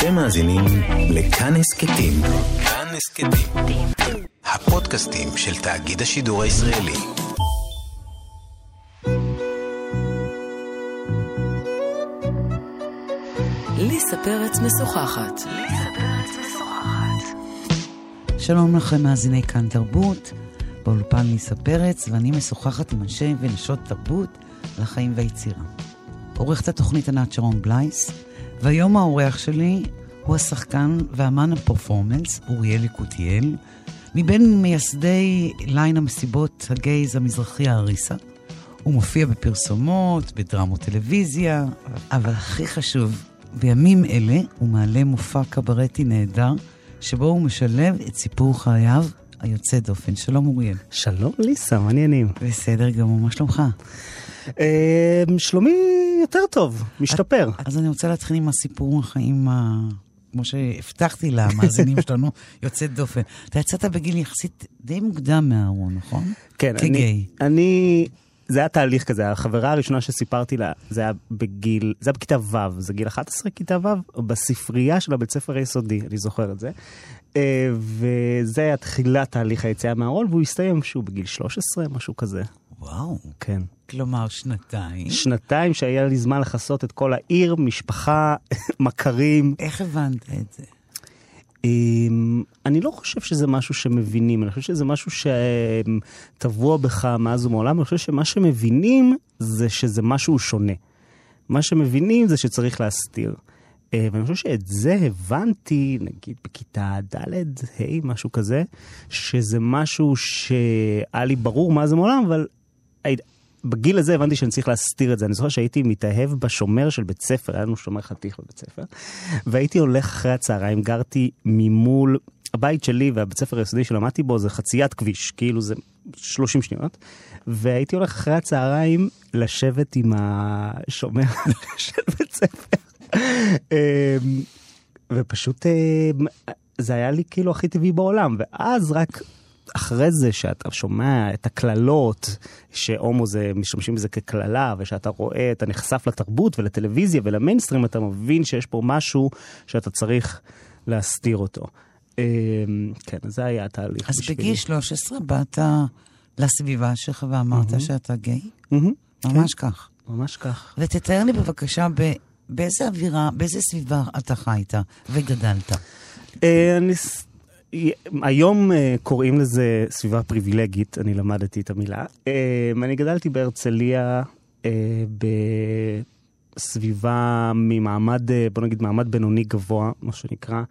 אתם מאזינים לכאן הסכתים. כאן הסכתים. הפודקאסטים של תאגיד השידור הישראלי. ליסה פרץ משוחחת. שלום לכם, מאזיני כאן תרבות, באולפן ליסה פרץ, ואני משוחחת עם אנשי ונשות תרבות על החיים והיצירה. עורכת התוכנית ענת שרון בלייס, והיום האורח שלי הוא השחקן ואמן הפרפורמנס, אוריאל יקותיאל, מבין מייסדי ליין המסיבות הגייז המזרחי האריסה. הוא מופיע בפרסומות, בדרמות טלוויזיה, אבל הכי חשוב, בימים אלה הוא מעלה מופע קברטי נהדר, שבו הוא משלב את סיפור חייו היוצא דופן. שלום אוריאל. שלום ליסה, מה העניינים? בסדר גמור, מה שלומך? אמ, שלומי יותר טוב, משתפר. אז אני רוצה להתחיל עם הסיפור החיים, ה... כמו שהבטחתי למאזינים שלנו, יוצא דופן. אתה יצאת בגיל יחסית די מוקדם מהארון, נכון? כן, אני. אני, זה היה תהליך כזה, החברה הראשונה שסיפרתי לה, זה היה בגיל, זה היה בכיתה ו', זה גיל 11 כיתה ו', בספרייה של הבית ספר היסודי, אני זוכר את זה. אה, וזה היה תחילת תהליך היציאה מהארון, והוא הסתיים שהוא בגיל 13, משהו כזה. וואו. כן. כלומר, שנתיים. שנתיים שהיה לי זמן לכסות את כל העיר, משפחה, מכרים. איך הבנת את זה? אמ, אני לא חושב שזה משהו שמבינים, אני חושב שזה משהו שטבוע בך מאז ומעולם, אני חושב שמה שמבינים זה שזה משהו שונה. מה שמבינים זה שצריך להסתיר. אה, ואני חושב שאת זה הבנתי, נגיד בכיתה ד', ה', משהו כזה, שזה משהו שהיה לי ברור מה זה מעולם, אבל בגיל הזה הבנתי שאני צריך להסתיר את זה. אני זוכר שהייתי מתאהב בשומר של בית ספר, היה לנו שומר חתיך בבית ספר, והייתי הולך אחרי הצהריים, גרתי ממול, הבית שלי והבית ספר היסודי שלמדתי בו זה חציית כביש, כאילו זה 30 שניות, והייתי הולך אחרי הצהריים לשבת עם השומר של בית ספר. אמ, ופשוט אמ, זה היה לי כאילו הכי טבעי בעולם, ואז רק אחרי זה שאתה שומע את הקללות, שהומו זה, משתמשים בזה כקללה, ושאתה רואה, אתה נחשף לתרבות ולטלוויזיה ולמיינסטרים, אתה מבין שיש פה משהו שאתה צריך להסתיר אותו. אמ, כן, זה היה התהליך אז בשבילי. בגיל 13 באת לסביבה שלך ואמרת שאתה גיי? ממש כך. ממש כך. ותתאר לי בבקשה ב... באיזה אווירה, באיזה סביבה אתה חיית וגדלת? אה, אני... היום אה, קוראים לזה סביבה פריבילגית, אני למדתי את המילה. אה, אני גדלתי בהרצליה בסביבה ממעמד, בוא נגיד מעמד בינוני גבוה, מה שנקרא.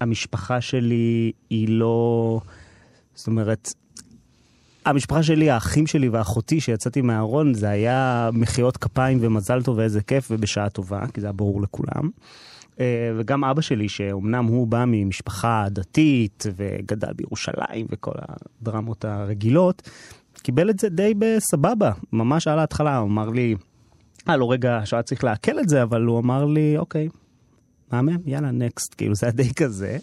המשפחה שלי היא לא... זאת אומרת, המשפחה שלי, האחים שלי ואחותי שיצאתי מהארון, זה היה מחיאות כפיים ומזל טוב ואיזה כיף ובשעה טובה, כי זה היה ברור לכולם. אה, וגם אבא שלי, שאומנם הוא בא ממשפחה דתית וגדל בירושלים וכל הדרמות הרגילות, קיבל את זה די בסבבה, ממש על ההתחלה, הוא אמר לי, היה לו רגע שהיה צריך לעכל את זה, אבל הוא אמר לי, אוקיי, מהמם, יאללה, נקסט, כאילו זה היה די כזה.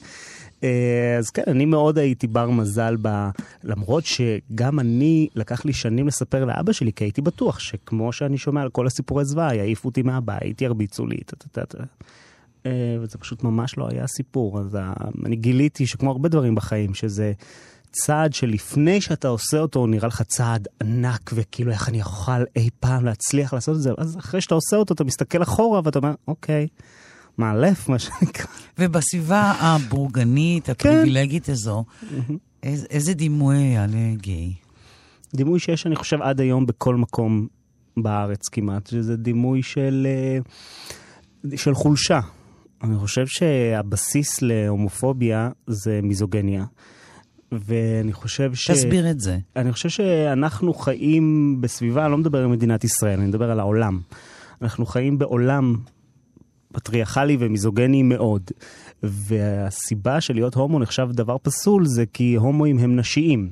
אה, אז כן, אני מאוד הייתי בר מזל, ב... למרות שגם אני, לקח לי שנים לספר לאבא שלי, כי הייתי בטוח שכמו שאני שומע על כל הסיפורי זוועה, יעיפו אותי מהבית, ירביצו לי, טה-טה-טה. אה, וזה פשוט ממש לא היה הסיפור. אז אני גיליתי שכמו הרבה דברים בחיים, שזה צעד שלפני שאתה עושה אותו, הוא נראה לך צעד ענק, וכאילו איך אני אוכל אי פעם להצליח לעשות את זה, אז אחרי שאתה עושה אותו, אתה מסתכל אחורה ואתה אומר, אוקיי, מאלף, מה שנקרא. ובסביבה הבורגנית, הפריבילגית הזו, איז, איזה דימוי היה לגיי? דימוי שיש, אני חושב, עד היום בכל מקום בארץ כמעט, שזה דימוי של, אה, של חולשה. אני חושב שהבסיס להומופוביה זה מיזוגניה. ואני חושב ש... תסביר את זה. אני חושב שאנחנו חיים בסביבה, אני לא מדבר על מדינת ישראל, אני מדבר על העולם. אנחנו חיים בעולם פטריארכלי ומיזוגני מאוד. והסיבה של להיות הומו נחשב דבר פסול זה כי הומואים הם נשיים.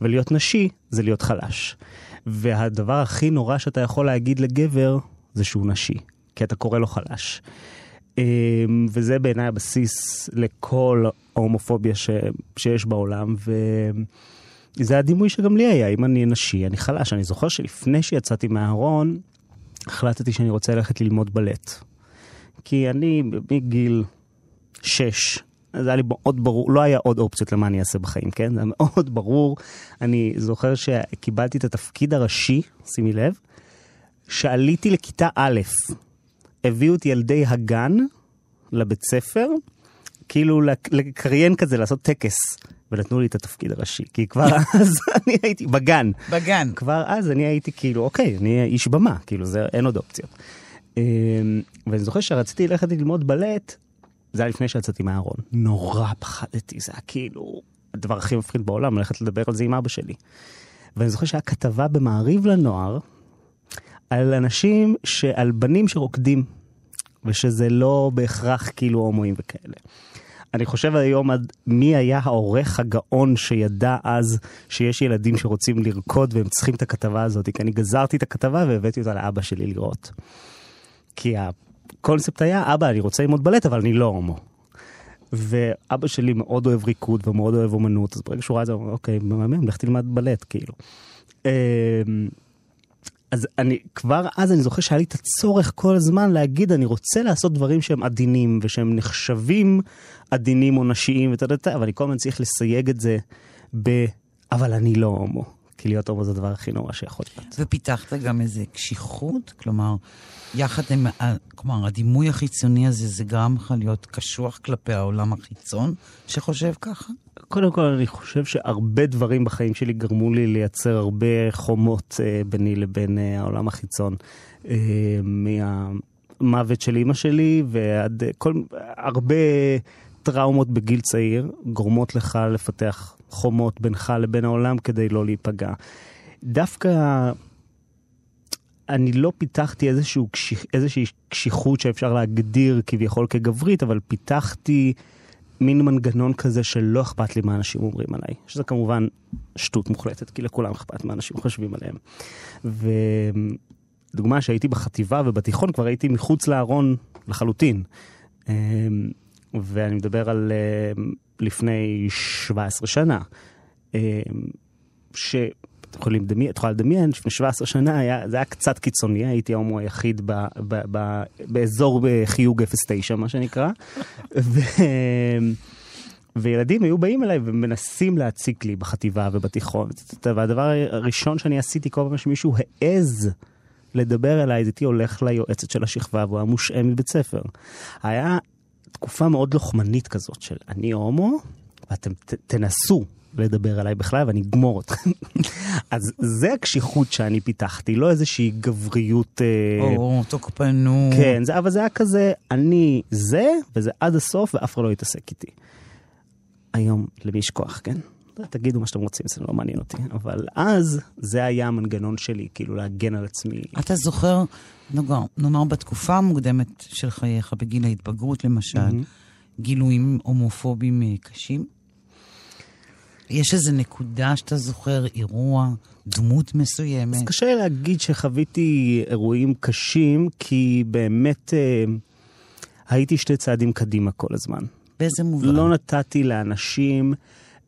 ולהיות נשי זה להיות חלש. והדבר הכי נורא שאתה יכול להגיד לגבר זה שהוא נשי, כי אתה קורא לו חלש. אמ, וזה בעיניי הבסיס לכל ההומופוביה ש... שיש בעולם, וזה הדימוי שגם לי היה, אם אני נשי, אני חלש. אני זוכר שלפני שיצאתי מהארון, החלטתי שאני רוצה ללכת ללמוד בלט. כי אני מגיל שש, זה היה לי מאוד ברור, לא היה עוד אופציות למה אני אעשה בחיים, כן? זה היה מאוד ברור. אני זוכר שקיבלתי את התפקיד הראשי, שימי לב, שעליתי לכיתה א', הביאו את ילדי הגן לבית ספר, כאילו לקריין כזה, לעשות טקס. ונתנו לי את התפקיד הראשי, כי כבר אז אני הייתי בגן. בגן. כבר אז אני הייתי כאילו, אוקיי, אני איש במה, כאילו, זה, אין עוד אופציות. אמ, ואני זוכר שרציתי ללכת ללמוד בלט, זה היה לפני שיצאתי מהארון. נורא פחדתי, זה היה כאילו הדבר הכי מפחיד בעולם, ללכת לדבר על זה עם אבא שלי. ואני זוכר שהיה כתבה במעריב לנוער על אנשים, על בנים שרוקדים, ושזה לא בהכרח כאילו הומואים וכאלה. אני חושב היום עד מי היה העורך הגאון שידע אז שיש ילדים שרוצים לרקוד והם צריכים את הכתבה הזאת, כי אני גזרתי את הכתבה והבאתי אותה לאבא שלי לראות. כי הקונספט היה, אבא, אני רוצה ללמוד בלט, אבל אני לא הומו. ואבא שלי מאוד אוהב ריקוד ומאוד אוהב אומנות, אז ברגע שהוא ראה את זה, הוא אומר, אוקיי, מהמם, לך תלמד בלט, כאילו. אמ, אז אני, כבר אז אני זוכר שהיה לי את הצורך כל הזמן להגיד, אני רוצה לעשות דברים שהם עדינים, ושהם נחשבים עדינים או נשיים, אבל אני כל הזמן צריך לסייג את זה ב... אבל אני לא הומו. כי להיות הומו זה הדבר הכי נורא שיכול להיות. ופיתחת גם איזה קשיחות? כלומר, יחד עם, כלומר, הדימוי החיצוני הזה, זה גרם לך להיות קשוח כלפי העולם החיצון שחושב ככה? קודם כל, אני חושב שהרבה דברים בחיים שלי גרמו לי לייצר הרבה חומות אה, ביני לבין אה, העולם החיצון. אה, מהמוות של אימא שלי ועד אה, כל, הרבה טראומות בגיל צעיר גורמות לך לפתח חומות בינך לבין העולם כדי לא להיפגע. דווקא אני לא פיתחתי איזשהו, איזושהי קשיחות שאפשר להגדיר כביכול כגברית, אבל פיתחתי מין מנגנון כזה שלא אכפת לי מה אנשים אומרים עליי. שזה כמובן שטות מוחלטת, כי לכולם אכפת מה אנשים חושבים עליהם. ודוגמה שהייתי בחטיבה ובתיכון, כבר הייתי מחוץ לארון לחלוטין. אמ, ואני מדבר על אמ, לפני 17 שנה. ש... את יכולה לדמיין, לפני 17 שנה היה, זה היה קצת קיצוני, הייתי ההומו היחיד ב, ב, ב, באזור בחיוג 09, מה שנקרא. ו, וילדים היו באים אליי ומנסים להציק לי בחטיבה ובתיכון. והדבר הראשון שאני עשיתי כל פעם שמישהו העז לדבר אליי, הייתי הולך ליועצת של השכבה והוא היה מושעה מבית ספר. היה תקופה מאוד לוחמנית כזאת של אני הומו, ואתם ת, תנסו לדבר עליי בכלל ואני אגמור אתכם. אז זה הקשיחות שאני פיתחתי, לא איזושהי גבריות... אה, או, תוקפנות. כן, זה, אבל זה היה כזה, אני זה, וזה עד הסוף, ואף אחד לא יתעסק איתי. היום, למי יש כוח, כן? תגידו מה שאתם רוצים, זה לא מעניין אותי. אבל אז, זה היה המנגנון שלי, כאילו להגן על עצמי. אתה זוכר, נאמר, נאמר בתקופה המוקדמת של חייך, בגיל ההתבגרות למשל, mm-hmm. גילויים הומופוביים אה, קשים? יש איזו נקודה שאתה זוכר, אירוע, דמות מסוימת? אז קשה להגיד שחוויתי אירועים קשים, כי באמת אה, הייתי שתי צעדים קדימה כל הזמן. באיזה מובן? לא נתתי לאנשים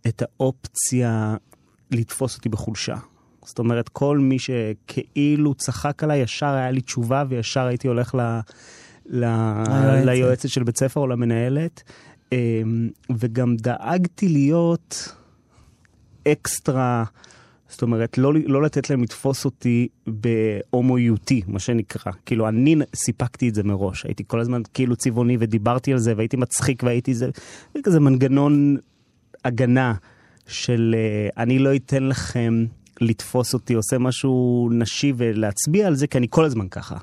את האופציה לתפוס אותי בחולשה. זאת אומרת, כל מי שכאילו צחק עליי, ישר היה לי תשובה וישר הייתי הולך ל... ל... ליועצת של בית ספר או למנהלת. אה, וגם דאגתי להיות אקסטרה, זאת אומרת, לא, לא לתת להם לתפוס אותי בהומואיותי, מה שנקרא. כאילו, אני סיפקתי את זה מראש. הייתי כל הזמן כאילו צבעוני ודיברתי על זה, והייתי מצחיק והייתי זה, כזה מנגנון הגנה של uh, אני לא אתן לכם לתפוס אותי עושה משהו נשי ולהצביע על זה, כי אני כל הזמן ככה.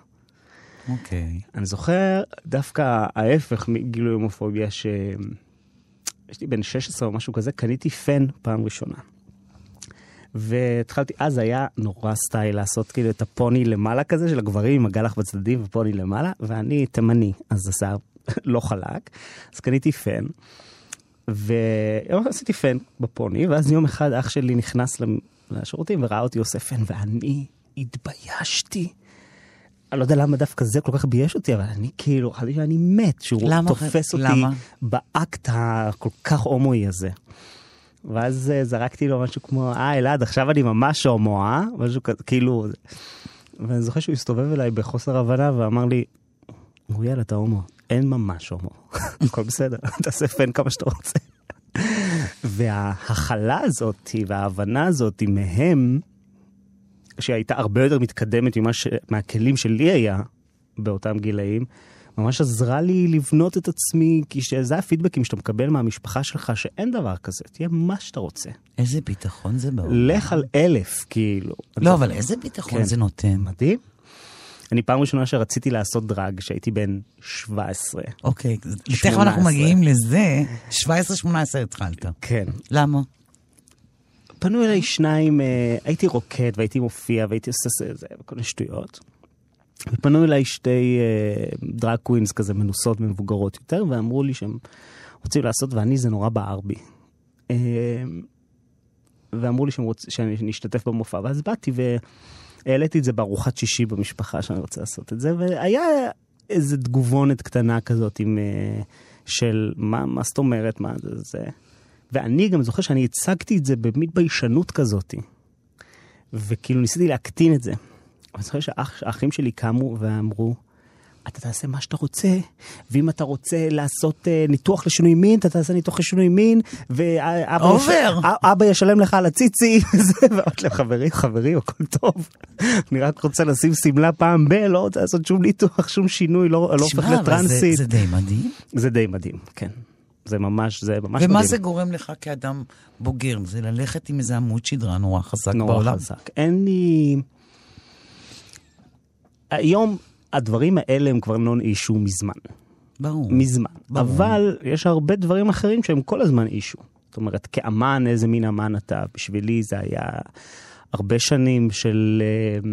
אוקיי. Okay. אני זוכר דווקא ההפך מגילוי הומופוביה, ש... יש לי בן 16 או משהו כזה, קניתי פן פעם ראשונה. והתחלתי, אז היה נורא סטייל לעשות כאילו את הפוני למעלה כזה של הגברים עם הגלח בצדדים ופוני למעלה, ואני תימני, אז זה שיער לא חלק, אז קניתי פן. ועשיתי פן בפוני, ואז יום אחד אח שלי נכנס לשירותים וראה אותי עושה פן, ואני התביישתי. אני לא יודע למה דווקא זה כל כך בייש אותי, אבל אני כאילו, חשבתי שאני מת, שהוא למה? תופס אותי למה? באקט הכל כך הומואי הזה. ואז uh, זרקתי לו משהו כמו, אה, אלעד, עכשיו אני ממש הומו, אה? משהו כזה, כאילו... ואני זוכר שהוא הסתובב אליי בחוסר הבנה ואמר לי, אוריאל, אתה הומו. אין ממש הומו, הכל בסדר, תעשה פן כמה שאתה רוצה. וההכלה הזאת וההבנה הזאת מהם, שהייתה הרבה יותר מתקדמת ממה ש... מהכלים שלי היה באותם גילאים, ממש עזרה לי לבנות את עצמי, כי זה הפידבקים שאתה מקבל מהמשפחה שלך, שאין דבר כזה, תהיה מה שאתה רוצה. איזה ביטחון זה בעולם. לך על אלף, כאילו. לא, אבל איזה ביטחון כן. זה נותן. מדהים. אני פעם ראשונה שרציתי לעשות דרג, כשהייתי בן 17. אוקיי, תכף 18. אנחנו מגיעים לזה. 17-18 התחלת. כן. למה? פנו אליי שניים, אה, הייתי רוקד והייתי מופיע והייתי עושה זה, זה וכל מיני שטויות. ופנו אליי שתי אה, דרג קווינס כזה מנוסות ומבוגרות יותר, ואמרו לי שהם רוצים לעשות, ואני זה נורא בער בי. אה, ואמרו לי שהם רוצ... שאני אשתתף במופע, ואז באתי והעליתי את זה בארוחת שישי במשפחה שאני רוצה לעשות את זה, והיה איזה תגובונת קטנה כזאת עם... אה, של מה, מה זאת אומרת, מה זה, זה. ואני גם זוכר שאני הצגתי את זה במין ביישנות כזאת. וכאילו ניסיתי להקטין את זה. אני זוכר שהאחים שלי קמו ואמרו, אתה תעשה מה שאתה רוצה, ואם אתה רוצה לעשות uh, ניתוח לשינוי מין, אתה תעשה ניתוח לשינוי מין, ואבא. יש... אבא ישלם לך על הציצי, וזה, ואמרתי להם, חברים, חברים, הכל טוב. אני רק רוצה לשים שמלה פעם ב, לא רוצה לעשות שום ניתוח, שום שינוי, לא, לא הופך תשמע, אבל זה- לטרנסית. זה די מדהים. זה די מדהים, כן. זה ממש, זה ממש מדהים. ומה זה גורם לך כאדם בוגר? זה ללכת עם איזה עמוד שדרה נורא חזק נורא בעולם. חזק. אין לי... היום הדברים האלה הם כבר נון אישו מזמן. ברור. מזמן. ברור. אבל יש הרבה דברים אחרים שהם כל הזמן אישו. זאת אומרת, כאמן, איזה מין אמן אתה? בשבילי זה היה הרבה שנים של... אה,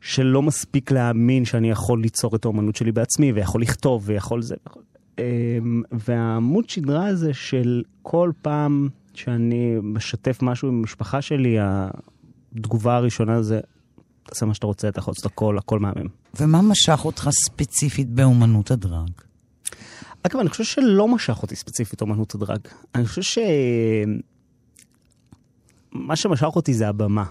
שלא מספיק להאמין שאני יכול ליצור את האומנות שלי בעצמי, ויכול לכתוב, ויכול זה. אמ, והעמוד שדרה הזה של כל פעם שאני משתף משהו עם המשפחה שלי, התגובה הראשונה זה, תעשה מה שאתה רוצה, אתה יכול לעשות הכל, הכל מהמם. ומה משך אותך ספציפית באומנות הדרג? אגב, אני חושב שלא משך אותי ספציפית אומנות הדרג. אני חושב ש... מה שמשך אותי זה הבמה.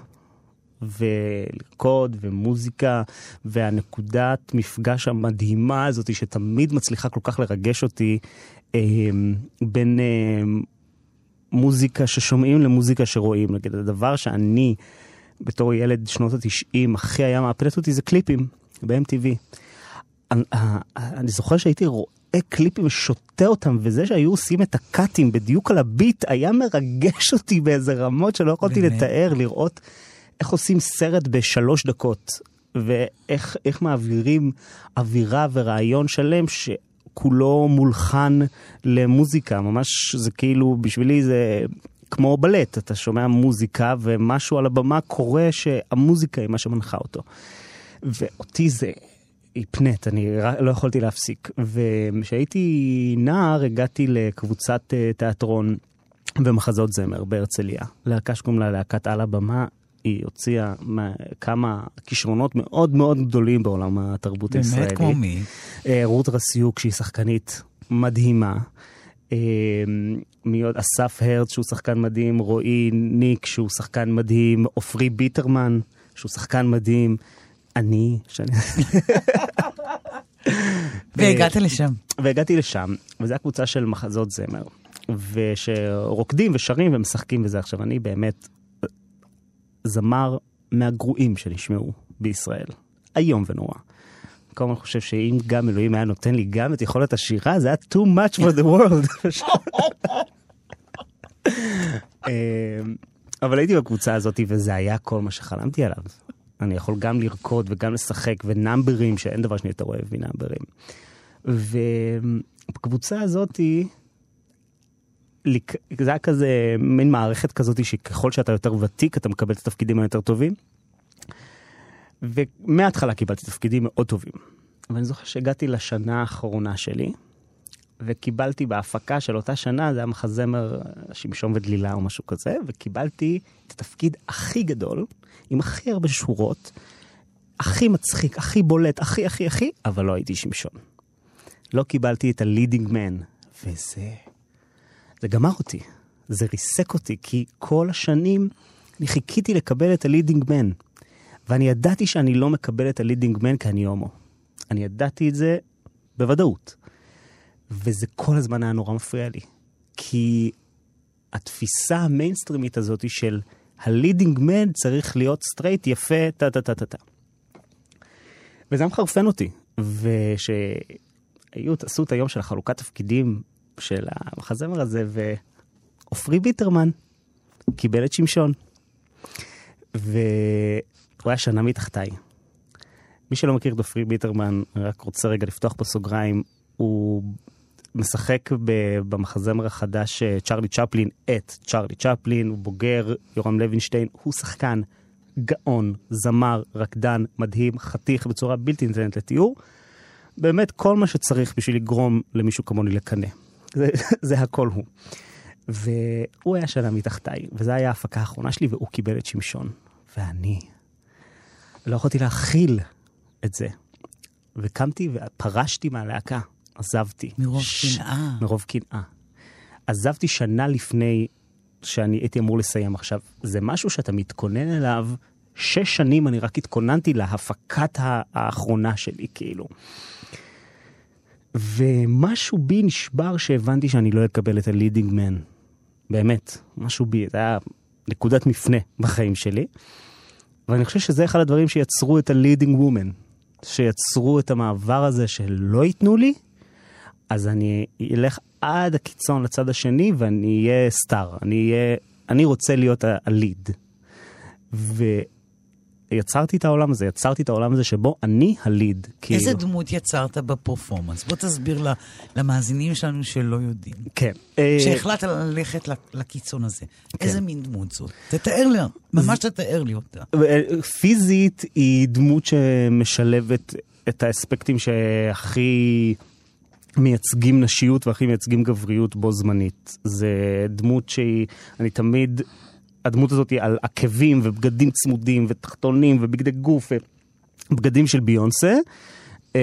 ולרקוד ומוזיקה והנקודת מפגש המדהימה הזאת שתמיד מצליחה כל כך לרגש אותי אה, בין אה, מוזיקה ששומעים למוזיקה שרואים. נגיד, הדבר שאני בתור ילד שנות התשעים הכי היה מאפלט אותי זה קליפים ב-MTV. אני, אה, אני זוכר שהייתי רואה קליפים ושותה אותם, וזה שהיו עושים את הקאטים בדיוק על הביט היה מרגש אותי באיזה רמות שלא יכולתי באמת? לתאר, לראות איך עושים סרט בשלוש דקות, ואיך איך מעבירים אווירה ורעיון שלם שכולו מולחן למוזיקה, ממש זה כאילו, בשבילי זה כמו בלט, אתה שומע מוזיקה ומשהו על הבמה קורה שהמוזיקה היא מה שמנחה אותו. ואותי זה הפנט, אני לא יכולתי להפסיק. וכשהייתי נער הגעתי לקבוצת אה, תיאטרון ומחזות זמר בהרצליה. להקה שקוראים לה להקת על הבמה. היא הוציאה מה- כמה כישרונות מאוד מאוד גדולים בעולם התרבות הישראלי. באמת כמו מי? אה, רות רסיוק, שהיא שחקנית מדהימה. אה, מי עוד? אסף הרץ, שהוא שחקן מדהים. רועי ניק, שהוא שחקן מדהים. עופרי ביטרמן, שהוא שחקן מדהים. אני, שאני... והגעת לשם. והגעתי לשם, וזו הקבוצה של מחזות זמר, ושרוקדים ושרים ומשחקים וזה. עכשיו, אני באמת זמר מהגרועים שנשמעו בישראל, איום ונורא. כל הזמן חושב שאם גם אלוהים היה נותן לי גם את יכולת השירה, זה היה too much for the world. אמ, אבל הייתי בקבוצה הזאת, וזה היה כל מה שחלמתי עליו. אני יכול גם לרקוד וגם לשחק, ונאמברים, שאין דבר שאני יותר אוהב מנאמברים. ובקבוצה הזאתי, ליק- זה היה כזה מין מערכת כזאת שככל שאתה יותר ותיק אתה מקבל את התפקידים היותר טובים. ומההתחלה קיבלתי תפקידים מאוד טובים. ואני זוכר שהגעתי לשנה האחרונה שלי, וקיבלתי בהפקה של אותה שנה, זה היה מחזמר שמשון ודלילה או משהו כזה, וקיבלתי את התפקיד הכי גדול, עם הכי הרבה שורות, הכי מצחיק, הכי בולט, הכי הכי הכי, אבל לא הייתי שמשון. לא קיבלתי את ה leading man, וזה... זה גמר אותי, זה ריסק אותי, כי כל השנים אני חיכיתי לקבל את ה leading man. ואני ידעתי שאני לא מקבל את ה leading man כי אני הומו. אני ידעתי את זה בוודאות. וזה כל הזמן היה נורא מפריע לי. כי התפיסה המיינסטרימית הזאת של ה leading man צריך להיות סטרייט, יפה, טה טה טה טה טה. וזה מחרפן אותי. ושהיו, עשו את היום של החלוקת תפקידים של המחזמר הזה, ועופרי ביטרמן קיבל את שמשון. והוא היה שנה מתחתיי. מי שלא מכיר את עופרי ביטרמן, רק רוצה רגע לפתוח פה סוגריים, הוא משחק במחזמר החדש אה, צ'רלי צ'פלין את צ'רלי צ'פלין, הוא בוגר, יורם לוינשטיין, הוא שחקן גאון, זמר, רקדן, מדהים, חתיך בצורה בלתי ניתנת לתיאור. באמת כל מה שצריך בשביל לגרום למישהו כמוני לקנא. זה, זה הכל הוא. והוא היה שנה מתחתיי, וזו הייתה ההפקה האחרונה שלי, והוא קיבל את שמשון. ואני לא יכולתי להכיל את זה. וקמתי ופרשתי מהלהקה, עזבתי. מרוב ש... קנאה. מרוב קנאה. עזבתי שנה לפני שאני הייתי אמור לסיים עכשיו. זה משהו שאתה מתכונן אליו, שש שנים אני רק התכוננתי להפקת האחרונה שלי, כאילו. ומשהו בי נשבר שהבנתי שאני לא אקבל את הלידינג מן. באמת, משהו בי, זה היה נקודת מפנה בחיים שלי. ואני חושב שזה אחד הדברים שיצרו את הלידינג וומן. שיצרו את המעבר הזה שלא ייתנו לי, אז אני אלך עד הקיצון לצד השני ואני אהיה סטאר. אני אהיה, אני רוצה להיות הליד. ויצרתי את העולם הזה, יצרתי את העולם הזה שבו אני הליד. כאילו. איזה דמות יצרת בפרפורמנס? בוא תסביר למאזינים שלנו שלא יודעים. כן. אה, כשהחלטת ללכת לקיצון הזה, כן. איזה מין דמות זאת? תתאר לי, ממש תתאר לי אותה. אה, פיזית היא דמות שמשלבת את האספקטים שהכי... מייצגים נשיות והכי מייצגים גבריות בו זמנית. זה דמות שהיא, אני תמיד, הדמות הזאת היא על עקבים ובגדים צמודים ותחתונים ובגדי גוף ובגדים של ביונסה, אמ,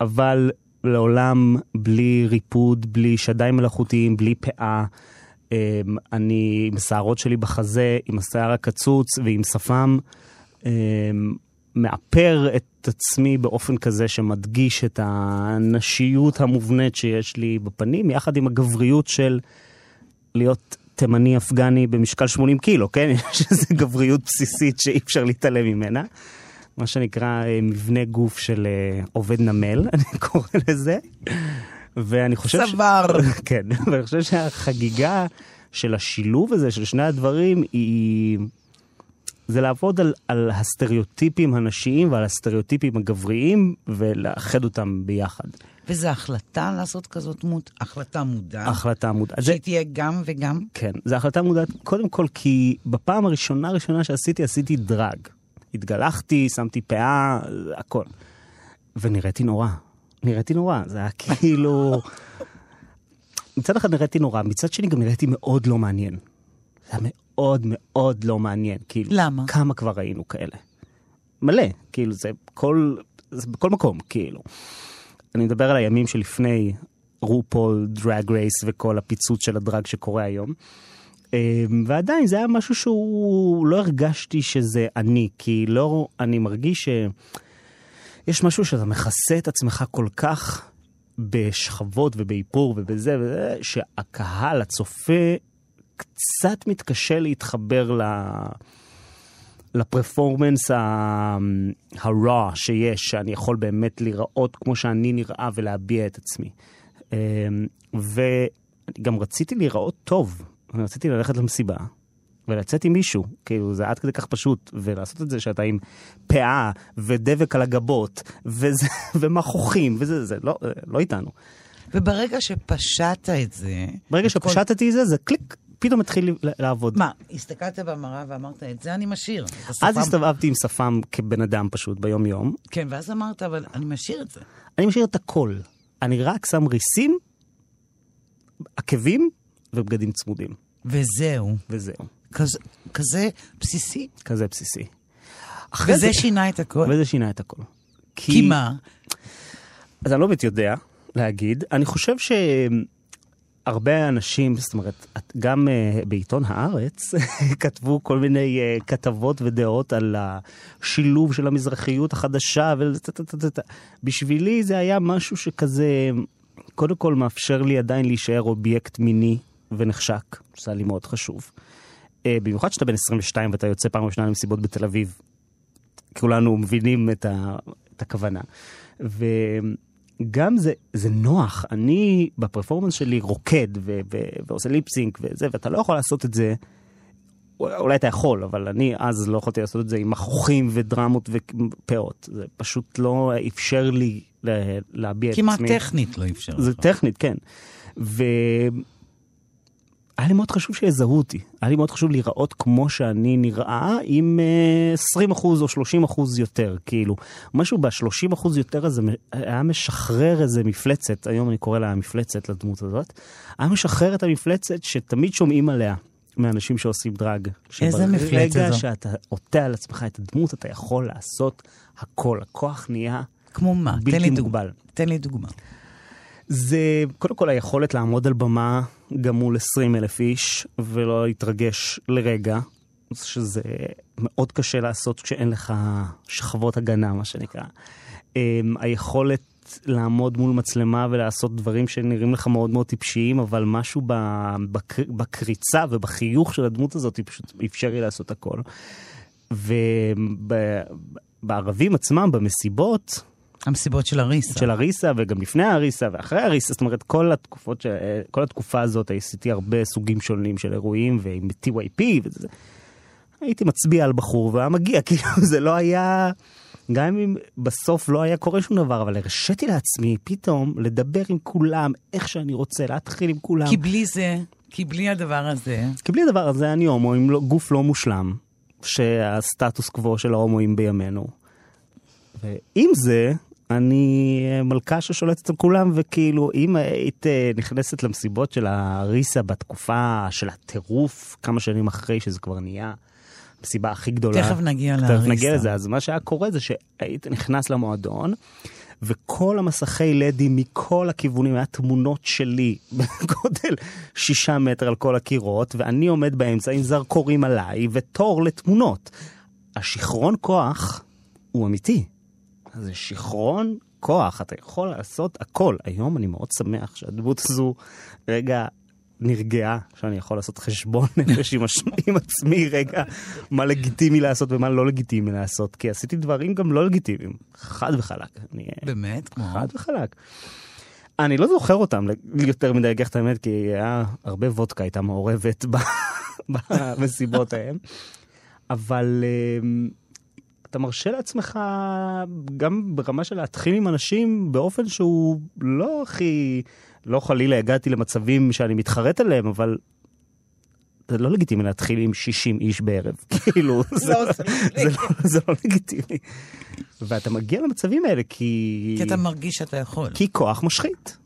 אבל לעולם בלי ריפוד, בלי שדיים מלאכותיים, בלי פאה. אמ, אני עם השערות שלי בחזה, עם השיער הקצוץ ועם שפם. מאפר את עצמי באופן כזה שמדגיש את הנשיות המובנית שיש לי בפנים, יחד עם הגבריות של להיות תימני אפגני במשקל 80 קילו, כן? יש איזו גבריות בסיסית שאי אפשר להתעלם ממנה. מה שנקרא אה, מבנה גוף של אה, עובד נמל, אני קורא לזה. ואני חושב... סבר. ש... כן, ואני חושב שהחגיגה של השילוב הזה, של שני הדברים, היא... זה לעבוד על, על הסטריאוטיפים הנשיים ועל הסטריאוטיפים הגבריים ולאחד אותם ביחד. וזו החלטה לעשות כזאת דמות? החלטה מודעת? החלטה מודעת. שהיא תהיה גם וגם? כן, זו החלטה מודעת קודם כל כי בפעם הראשונה הראשונה שעשיתי, עשיתי דרג. התגלחתי, שמתי פאה, הכל. ונראיתי נורא. נראיתי נורא, זה היה כאילו... מצד אחד נראיתי נורא, מצד שני גם נראיתי מאוד לא מעניין. זה היה מאוד מאוד לא מעניין. כאילו, למה? כמה כבר ראינו כאלה? מלא, כאילו זה כל, זה בכל מקום, כאילו. אני מדבר על הימים שלפני רופול, דרג רייס וכל הפיצוץ של הדרג שקורה היום. אמ, ועדיין זה היה משהו שהוא, לא הרגשתי שזה אני, כי לא, אני מרגיש שיש משהו שאתה מכסה את עצמך כל כך בשכבות ובאיפור ובזה וזה, שהקהל, הצופה, קצת מתקשה להתחבר ל... לפרפורמנס הרע שיש, שאני יכול באמת להיראות כמו שאני נראה ולהביע את עצמי. אמ, וגם רציתי להיראות טוב, אני רציתי ללכת למסיבה ולצאת עם מישהו, כאילו זה עד כדי כך פשוט, ולעשות את זה שאתה עם פאה ודבק על הגבות, וזה, ומכוחים, וזה, זה לא, לא איתנו. וברגע שפשטת את זה... ברגע שפשטתי את זה, זה קליק, פתאום התחיל לעבוד. מה, הסתכלת במראה ואמרת, את זה אני משאיר. אז הסתובבתי עם שפם כבן אדם פשוט ביום-יום. כן, ואז אמרת, אבל אני משאיר את זה. אני משאיר את הכל. אני רק שם ריסים, עקבים ובגדים צמודים. וזהו. וזהו. כזה, כזה בסיסי. כזה בסיסי. וזה זה... שינה את הכל. וזה שינה את הכל. כי... כי מה? אז אני לא באמת יודע להגיד. אני חושב ש... הרבה אנשים, זאת אומרת, גם uh, בעיתון הארץ כתבו כל מיני uh, כתבות ודעות על השילוב של המזרחיות החדשה, וטטטטט. בשבילי זה היה משהו שכזה, קודם כל מאפשר לי עדיין להישאר אובייקט מיני ונחשק, שזה היה לי מאוד חשוב. Uh, במיוחד שאתה בן 22 ואתה יוצא פעם ראשונה למסיבות בתל אביב. כולנו מבינים את, ה, את הכוונה. וגם זה, זה נוח, אני בפרפורמנס שלי רוקד ו, ו, ועושה ליפסינק וזה, ואתה לא יכול לעשות את זה, אולי אתה יכול, אבל אני אז לא יכולתי לעשות את זה עם מכוחים ודרמות ופאות. זה פשוט לא אפשר לי לה- להביע את כמעט עצמי. טכנית לא אפשר. זה לך. טכנית, כן. והיה לי מאוד חשוב שיזהו אותי. היה לי מאוד חשוב להיראות כמו שאני נראה עם אה, 20% או 30% יותר, כאילו. משהו ב-30% יותר הזה היה משחרר איזה מפלצת, היום אני קורא לה מפלצת לדמות הזאת, היה משחרר את המפלצת שתמיד שומעים עליה. מאנשים שעושים דרג. איזה מפלצת שברגע זו? שאתה עוטה על עצמך את הדמות, אתה יכול לעשות הכל. הכוח נהיה כמו מה? בלתי תן לי מוגבל. דוגמה. תן לי דוגמה. זה קודם כל היכולת לעמוד על במה גם מול 20 אלף איש ולא להתרגש לרגע, שזה מאוד קשה לעשות כשאין לך שכבות הגנה, מה שנקרא. אמ, היכולת לעמוד מול מצלמה ולעשות דברים שנראים לך מאוד מאוד טיפשיים, אבל משהו בקריצה ובחיוך של הדמות הזאת פשוט אפשר לי לעשות הכל. ובערבים עצמם, במסיבות, המסיבות של אריסה. של אריסה וגם לפני אריסה ואחרי אריסה, זאת אומרת כל התקופות, ש... כל התקופה הזאת עשיתי הרבה סוגים שונים של אירועים ועם TYP וזה. הייתי מצביע על בחור והיה מגיע, כאילו זה לא היה, גם אם בסוף לא היה קורה שום דבר, אבל הרשיתי לעצמי פתאום לדבר עם כולם איך שאני רוצה, להתחיל עם כולם. כי בלי זה, כי בלי הדבר הזה, כי בלי הדבר הזה אני הומו עם לא- גוף לא מושלם, שהסטטוס קוו של ההומואים בימינו. ועם זה, אני אה, מלכה ששולטת על כולם, וכאילו, אם היית אה, נכנסת למסיבות של הריסה בתקופה של הטירוף, כמה שנים אחרי שזה כבר נהיה המסיבה הכי גדולה. תכף נגיע תכף לאריסה. נגיע לזה. אז מה שהיה קורה זה שהיית נכנס למועדון, וכל המסכי לדים מכל הכיוונים, היה תמונות שלי בגודל שישה מטר על כל הקירות, ואני עומד באמצע עם זרקורים עליי, ותור לתמונות. השיכרון כוח הוא אמיתי. זה שיכרון כוח, אתה יכול לעשות הכל. היום אני מאוד שמח שהדמות הזו רגע נרגעה, שאני יכול לעשות חשבון נפש עם, הש... עם עצמי רגע, מה לגיטימי לעשות ומה לא לגיטימי לעשות, כי עשיתי דברים גם לא לגיטימיים, חד וחלק. אני... באמת, כמו... חד וחלק. אני לא זוכר אותם יותר מדי, אגיד את האמת, כי היה הרבה וודקה הייתה מעורבת במסיבות ההם. אבל אמ, אתה מרשה לעצמך גם ברמה של להתחיל עם אנשים באופן שהוא לא הכי, לא חלילה הגעתי למצבים שאני מתחרט עליהם, אבל זה לא לגיטימי להתחיל עם 60 איש בערב, כאילו, זה, לא, זה לא, זה לא לגיטימי. ואתה מגיע למצבים האלה כי... כי אתה מרגיש שאתה יכול. כי כוח משחית.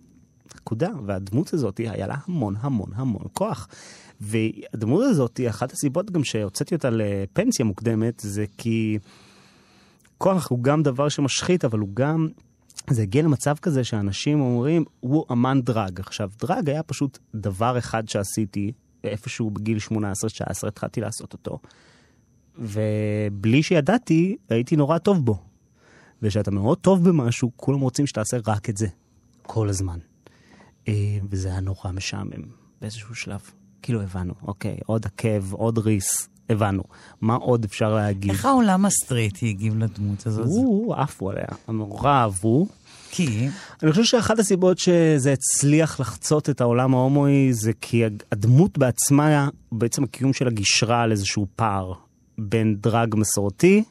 נקודה. והדמות הזאת, היה לה המון המון המון כוח. והדמות הזאת, אחת הסיבות גם שהוצאתי אותה לפנסיה מוקדמת, זה כי כוח הוא גם דבר שמשחית, אבל הוא גם... זה הגיע למצב כזה שאנשים אומרים, הוא אמן דרג. עכשיו, דרג היה פשוט דבר אחד שעשיתי, איפשהו בגיל 18-19 התחלתי לעשות אותו. ובלי שידעתי, הייתי נורא טוב בו. וכשאתה מאוד טוב במשהו, כולם רוצים שתעשה רק את זה. כל הזמן. אה, וזה היה נורא משעמם באיזשהו שלב. כאילו הבנו, אוקיי, עוד עקב, עוד ריס, הבנו. מה עוד אפשר להגיד? איך העולם הסטרייטי הגיב לדמות הזאת? הוא עפו עליה, נורא אהבו. כי... אני חושב שאחת הסיבות שזה הצליח לחצות את העולם ההומואי זה כי הדמות בעצמה, בעצם הקיום שלה גישרה על איזשהו פער בין דראג מסורתי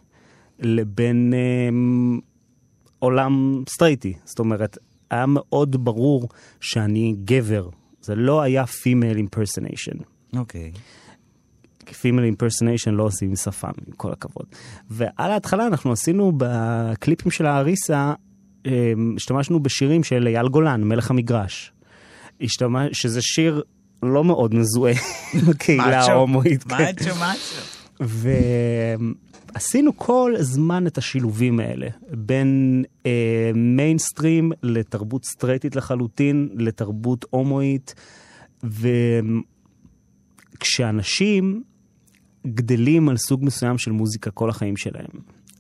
לבין אה, עולם סטרייטי. זאת אומרת, היה מאוד ברור שאני גבר. זה לא היה female impersonation. אוקיי. female impersonation לא עושים שפם, עם כל הכבוד. ועל ההתחלה אנחנו עשינו בקליפים של האריסה, אמ, השתמשנו בשירים של אייל גולן, מלך המגרש. השתמש, שזה שיר לא מאוד מזוהה עם הקהילה. ההומואית. כן. מאצ'ו, מאצ'ו. ועשינו כל הזמן את השילובים האלה, בין אה, מיינסטרים לתרבות סטרייטית לחלוטין, לתרבות הומואית, וכשאנשים גדלים על סוג מסוים של מוזיקה כל החיים שלהם,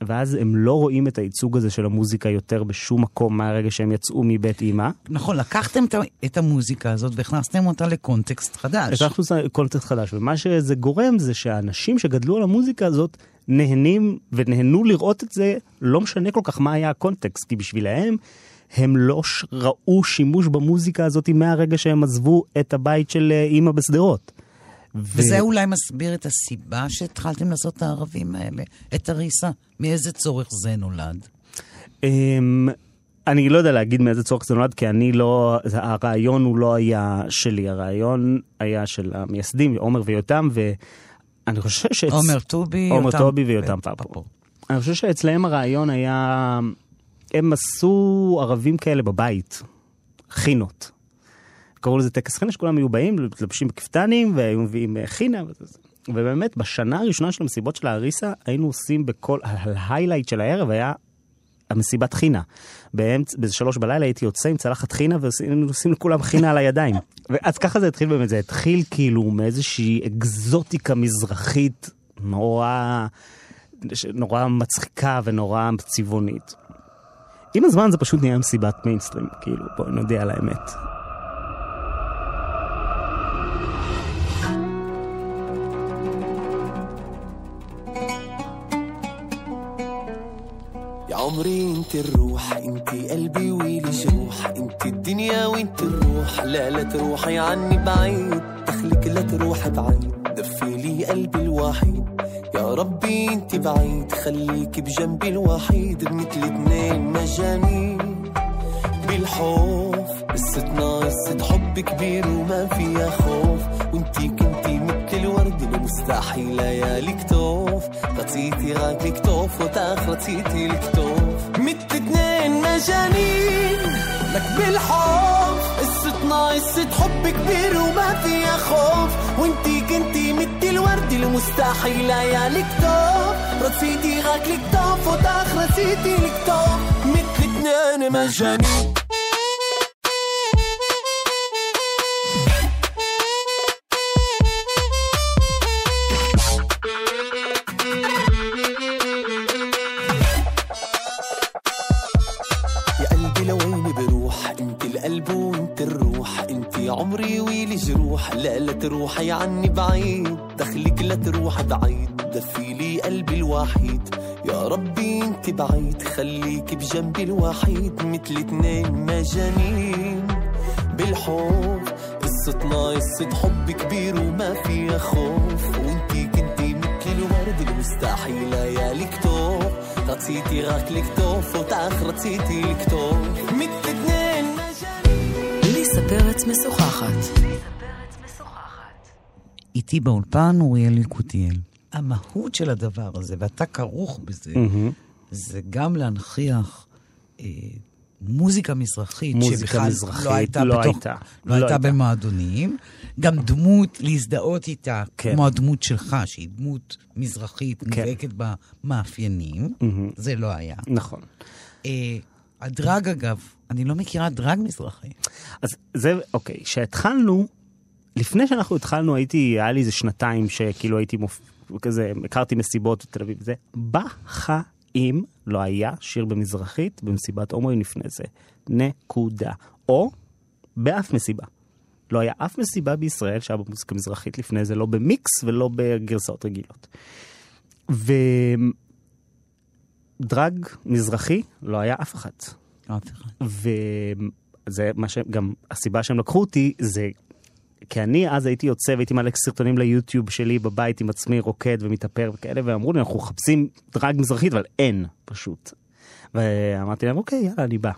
ואז הם לא רואים את הייצוג הזה של המוזיקה יותר בשום מקום מהרגע שהם יצאו מבית אימא. נכון, לקחתם את המוזיקה הזאת והכנסתם אותה לקונטקסט חדש. לקחנו קונטקסט חדש, ומה שזה גורם זה שהאנשים שגדלו על המוזיקה הזאת נהנים ונהנו לראות את זה, לא משנה כל כך מה היה הקונטקסט, כי בשבילהם הם לא ראו שימוש במוזיקה הזאת מהרגע שהם עזבו את הבית של אה, אימא בשדרות. ו- וזה אולי מסביר את הסיבה שהתחלתם לעשות את הערבים האלה, את הריסה. מאיזה צורך זה נולד? אמ, אני לא יודע להגיד מאיזה צורך זה נולד, כי אני לא, הרעיון הוא לא היה שלי, הרעיון היה של המייסדים, עומר ויותם, ואני חושב שאצ... עומר טובי, עומר יותם טובי ויותם. פפו. אני חושב שאצלהם הרעיון היה, הם עשו ערבים כאלה בבית, חינות. קראו לזה טקס חינה, שכולם היו באים, מתלבשים בכפתנים, והיו מביאים אה, חינה. ובאמת, בשנה הראשונה של המסיבות של האריסה, היינו עושים בכל, ההיילייט של הערב היה המסיבת חינה. באמצע, באיזה שלוש בלילה הייתי יוצא עם צלחת חינה והיינו עושים לכולם חינה על הידיים. ואז ככה זה התחיל באמת, זה התחיל כאילו מאיזושהי אקזוטיקה מזרחית נורא, נורא מצחיקה ונורא צבעונית. עם הזמן זה פשוט נהיה מסיבת מיינסטרים, כאילו, בואי נודיע על האמת. عمري انت الروح انت قلبي ويلي جروح انت الدنيا وانت الروح. لا لا تروحي عني بعيد دخلك لا تروح بعيد. دفي لي قلبي الوحيد يا ربي انت بعيد. خليك بجنبي الوحيد مثل اتنين مجانين. بالحوف قصتنا قصة حب كبير وما فيها خوف. وانتي كنتي مثل الورد المستحيل ليالي كتوف לחטוף רציתי רק לקטוף אותך, רציתי לקטוף. מתתנين مجانين لك بالحب قصتنا قصة حب كبير وما فيها خوف وانتي كنتي مت الورد المستحيل يا لكتوب رصيدي غاك لكتوب وتاخ رصيدي لكتوب مت اتنين مجانين روحي عني بعيد. دخلك لا تروح بعيد. دفيلي قلبي الوحيد. يا ربي انت بعيد. خليك بجنبي الوحيد. مثل اتنين مجانين. بالحب. قصتنا قصة حب كبير وما فيها خوف. وانت كنتي مثل الورد المستحيل. يا لكتوف رصيتي غاك لكتوف وتاخر رصيتي لكتوف مثل اتنين مجانين. ليسا بيرت مسخخت איתי באולפן אוריאל יקותיאל. המהות של הדבר הזה, ואתה כרוך בזה, זה גם להנכיח אה, מוזיקה מזרחית, מוזיקה שבכלל מזרחית לא הייתה לא בתוך, הייתה. לא לא הייתה הייתה. במועדונים. גם דמות להזדהות איתה, כן. כמו הדמות שלך, שהיא דמות מזרחית, כן. נדבקת במאפיינים, זה לא היה. נכון. אה, הדרג, אגב, אני לא מכירה דרג מזרחי. אז זה, אוקיי, כשהתחלנו, לפני שאנחנו התחלנו, הייתי, היה לי איזה שנתיים שכאילו הייתי מופ... כזה, הכרתי מסיבות בתל אביב וזה. בחיים לא היה שיר במזרחית במסיבת הומואים לפני זה. נקודה. או באף מסיבה. לא היה אף מסיבה בישראל שהיה במוזיקה מזרחית לפני זה, לא במיקס ולא בגרסאות רגילות. ודרג מזרחי לא היה אף אחת. אף אחד. וזה מה שגם הסיבה שהם לקחו אותי זה כי אני אז הייתי יוצא והייתי מעלה סרטונים ליוטיוב שלי בבית עם עצמי רוקד ומתאפר וכאלה ואמרו לי אנחנו מחפשים דרג מזרחית אבל אין פשוט. ואמרתי להם אוקיי יאללה אני בא.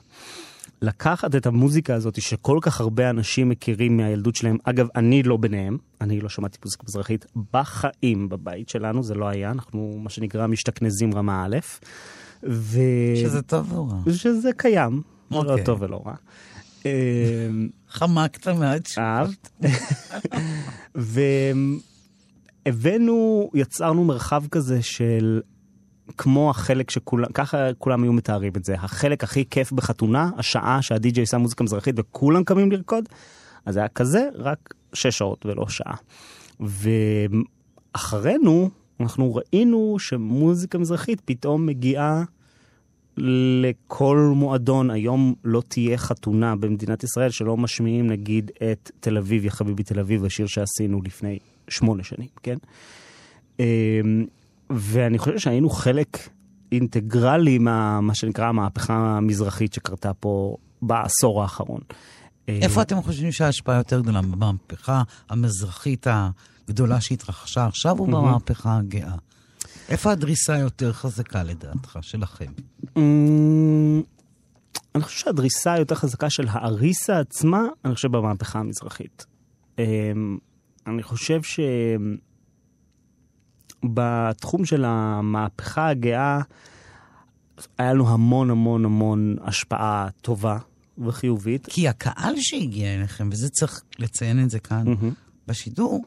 לקחת את המוזיקה הזאת שכל כך הרבה אנשים מכירים מהילדות שלהם, אגב, אני לא ביניהם, אני לא שמעתי מוזיקה מזרחית בחיים בבית שלנו, זה לא היה, אנחנו מה שנקרא משתכנזים רמה א', ו... שזה טוב או רע? שזה קיים, לא אוקיי. טוב ולא רע. חמקת ש... אהבת. והבאנו, יצרנו מרחב כזה של כמו החלק שכולם, ככה כולם היו מתארים את זה, החלק הכי כיף בחתונה, השעה שהדי-ג'יי שם מוזיקה מזרחית וכולם קמים לרקוד, אז היה כזה, רק שש שעות ולא שעה. ואחרינו, אנחנו ראינו שמוזיקה מזרחית פתאום מגיעה לכל מועדון. היום לא תהיה חתונה במדינת ישראל שלא משמיעים נגיד את תל אביב, יא חביבי תל אביב, השיר שעשינו לפני שמונה שנים, כן? אמ, ואני חושב שהיינו חלק אינטגרלי מה, מה שנקרא המהפכה המזרחית שקרתה פה בעשור האחרון. איפה אתם חושבים שההשפעה יותר גדולה? במהפכה המזרחית הגדולה שהתרחשה עכשיו או במהפכה הגאה? איפה הדריסה יותר חזקה לדעתך, שלכם? אמ, אני חושב שהדריסה היותר חזקה של האריסה עצמה, אני חושב במהפכה המזרחית. אמ, אני חושב שבתחום של המהפכה הגאה, היה לנו המון המון המון השפעה טובה וחיובית. כי הקהל שהגיע אליכם, וזה צריך לציין את זה כאן בשידור,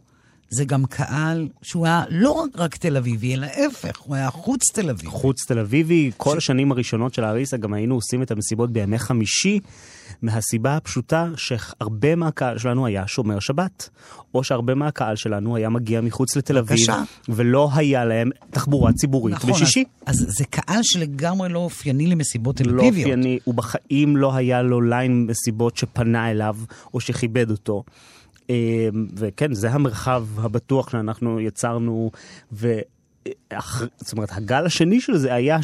זה גם קהל שהוא היה לא רק תל אביבי, אלא ההפך, הוא היה חוץ תל אביבי. חוץ תל אביבי, כל השנים הראשונות של האריסה גם היינו עושים את המסיבות בימי חמישי, מהסיבה הפשוטה שהרבה מהקהל שלנו היה שומר שבת, או שהרבה מהקהל שלנו היה מגיע מחוץ לתל אביב, בבקשה. ולא היה להם תחבורה ציבורית נכון, בשישי. אז, אז זה קהל שלגמרי לא אופייני למסיבות תל לא אביביות. אופייני, ובחיים לא היה לו ליין מסיבות שפנה אליו או שכיבד אותו. אה, וכן, זה המרחב הבטוח שאנחנו יצרנו, ו... אח- זאת אומרת, הגל השני של זה היה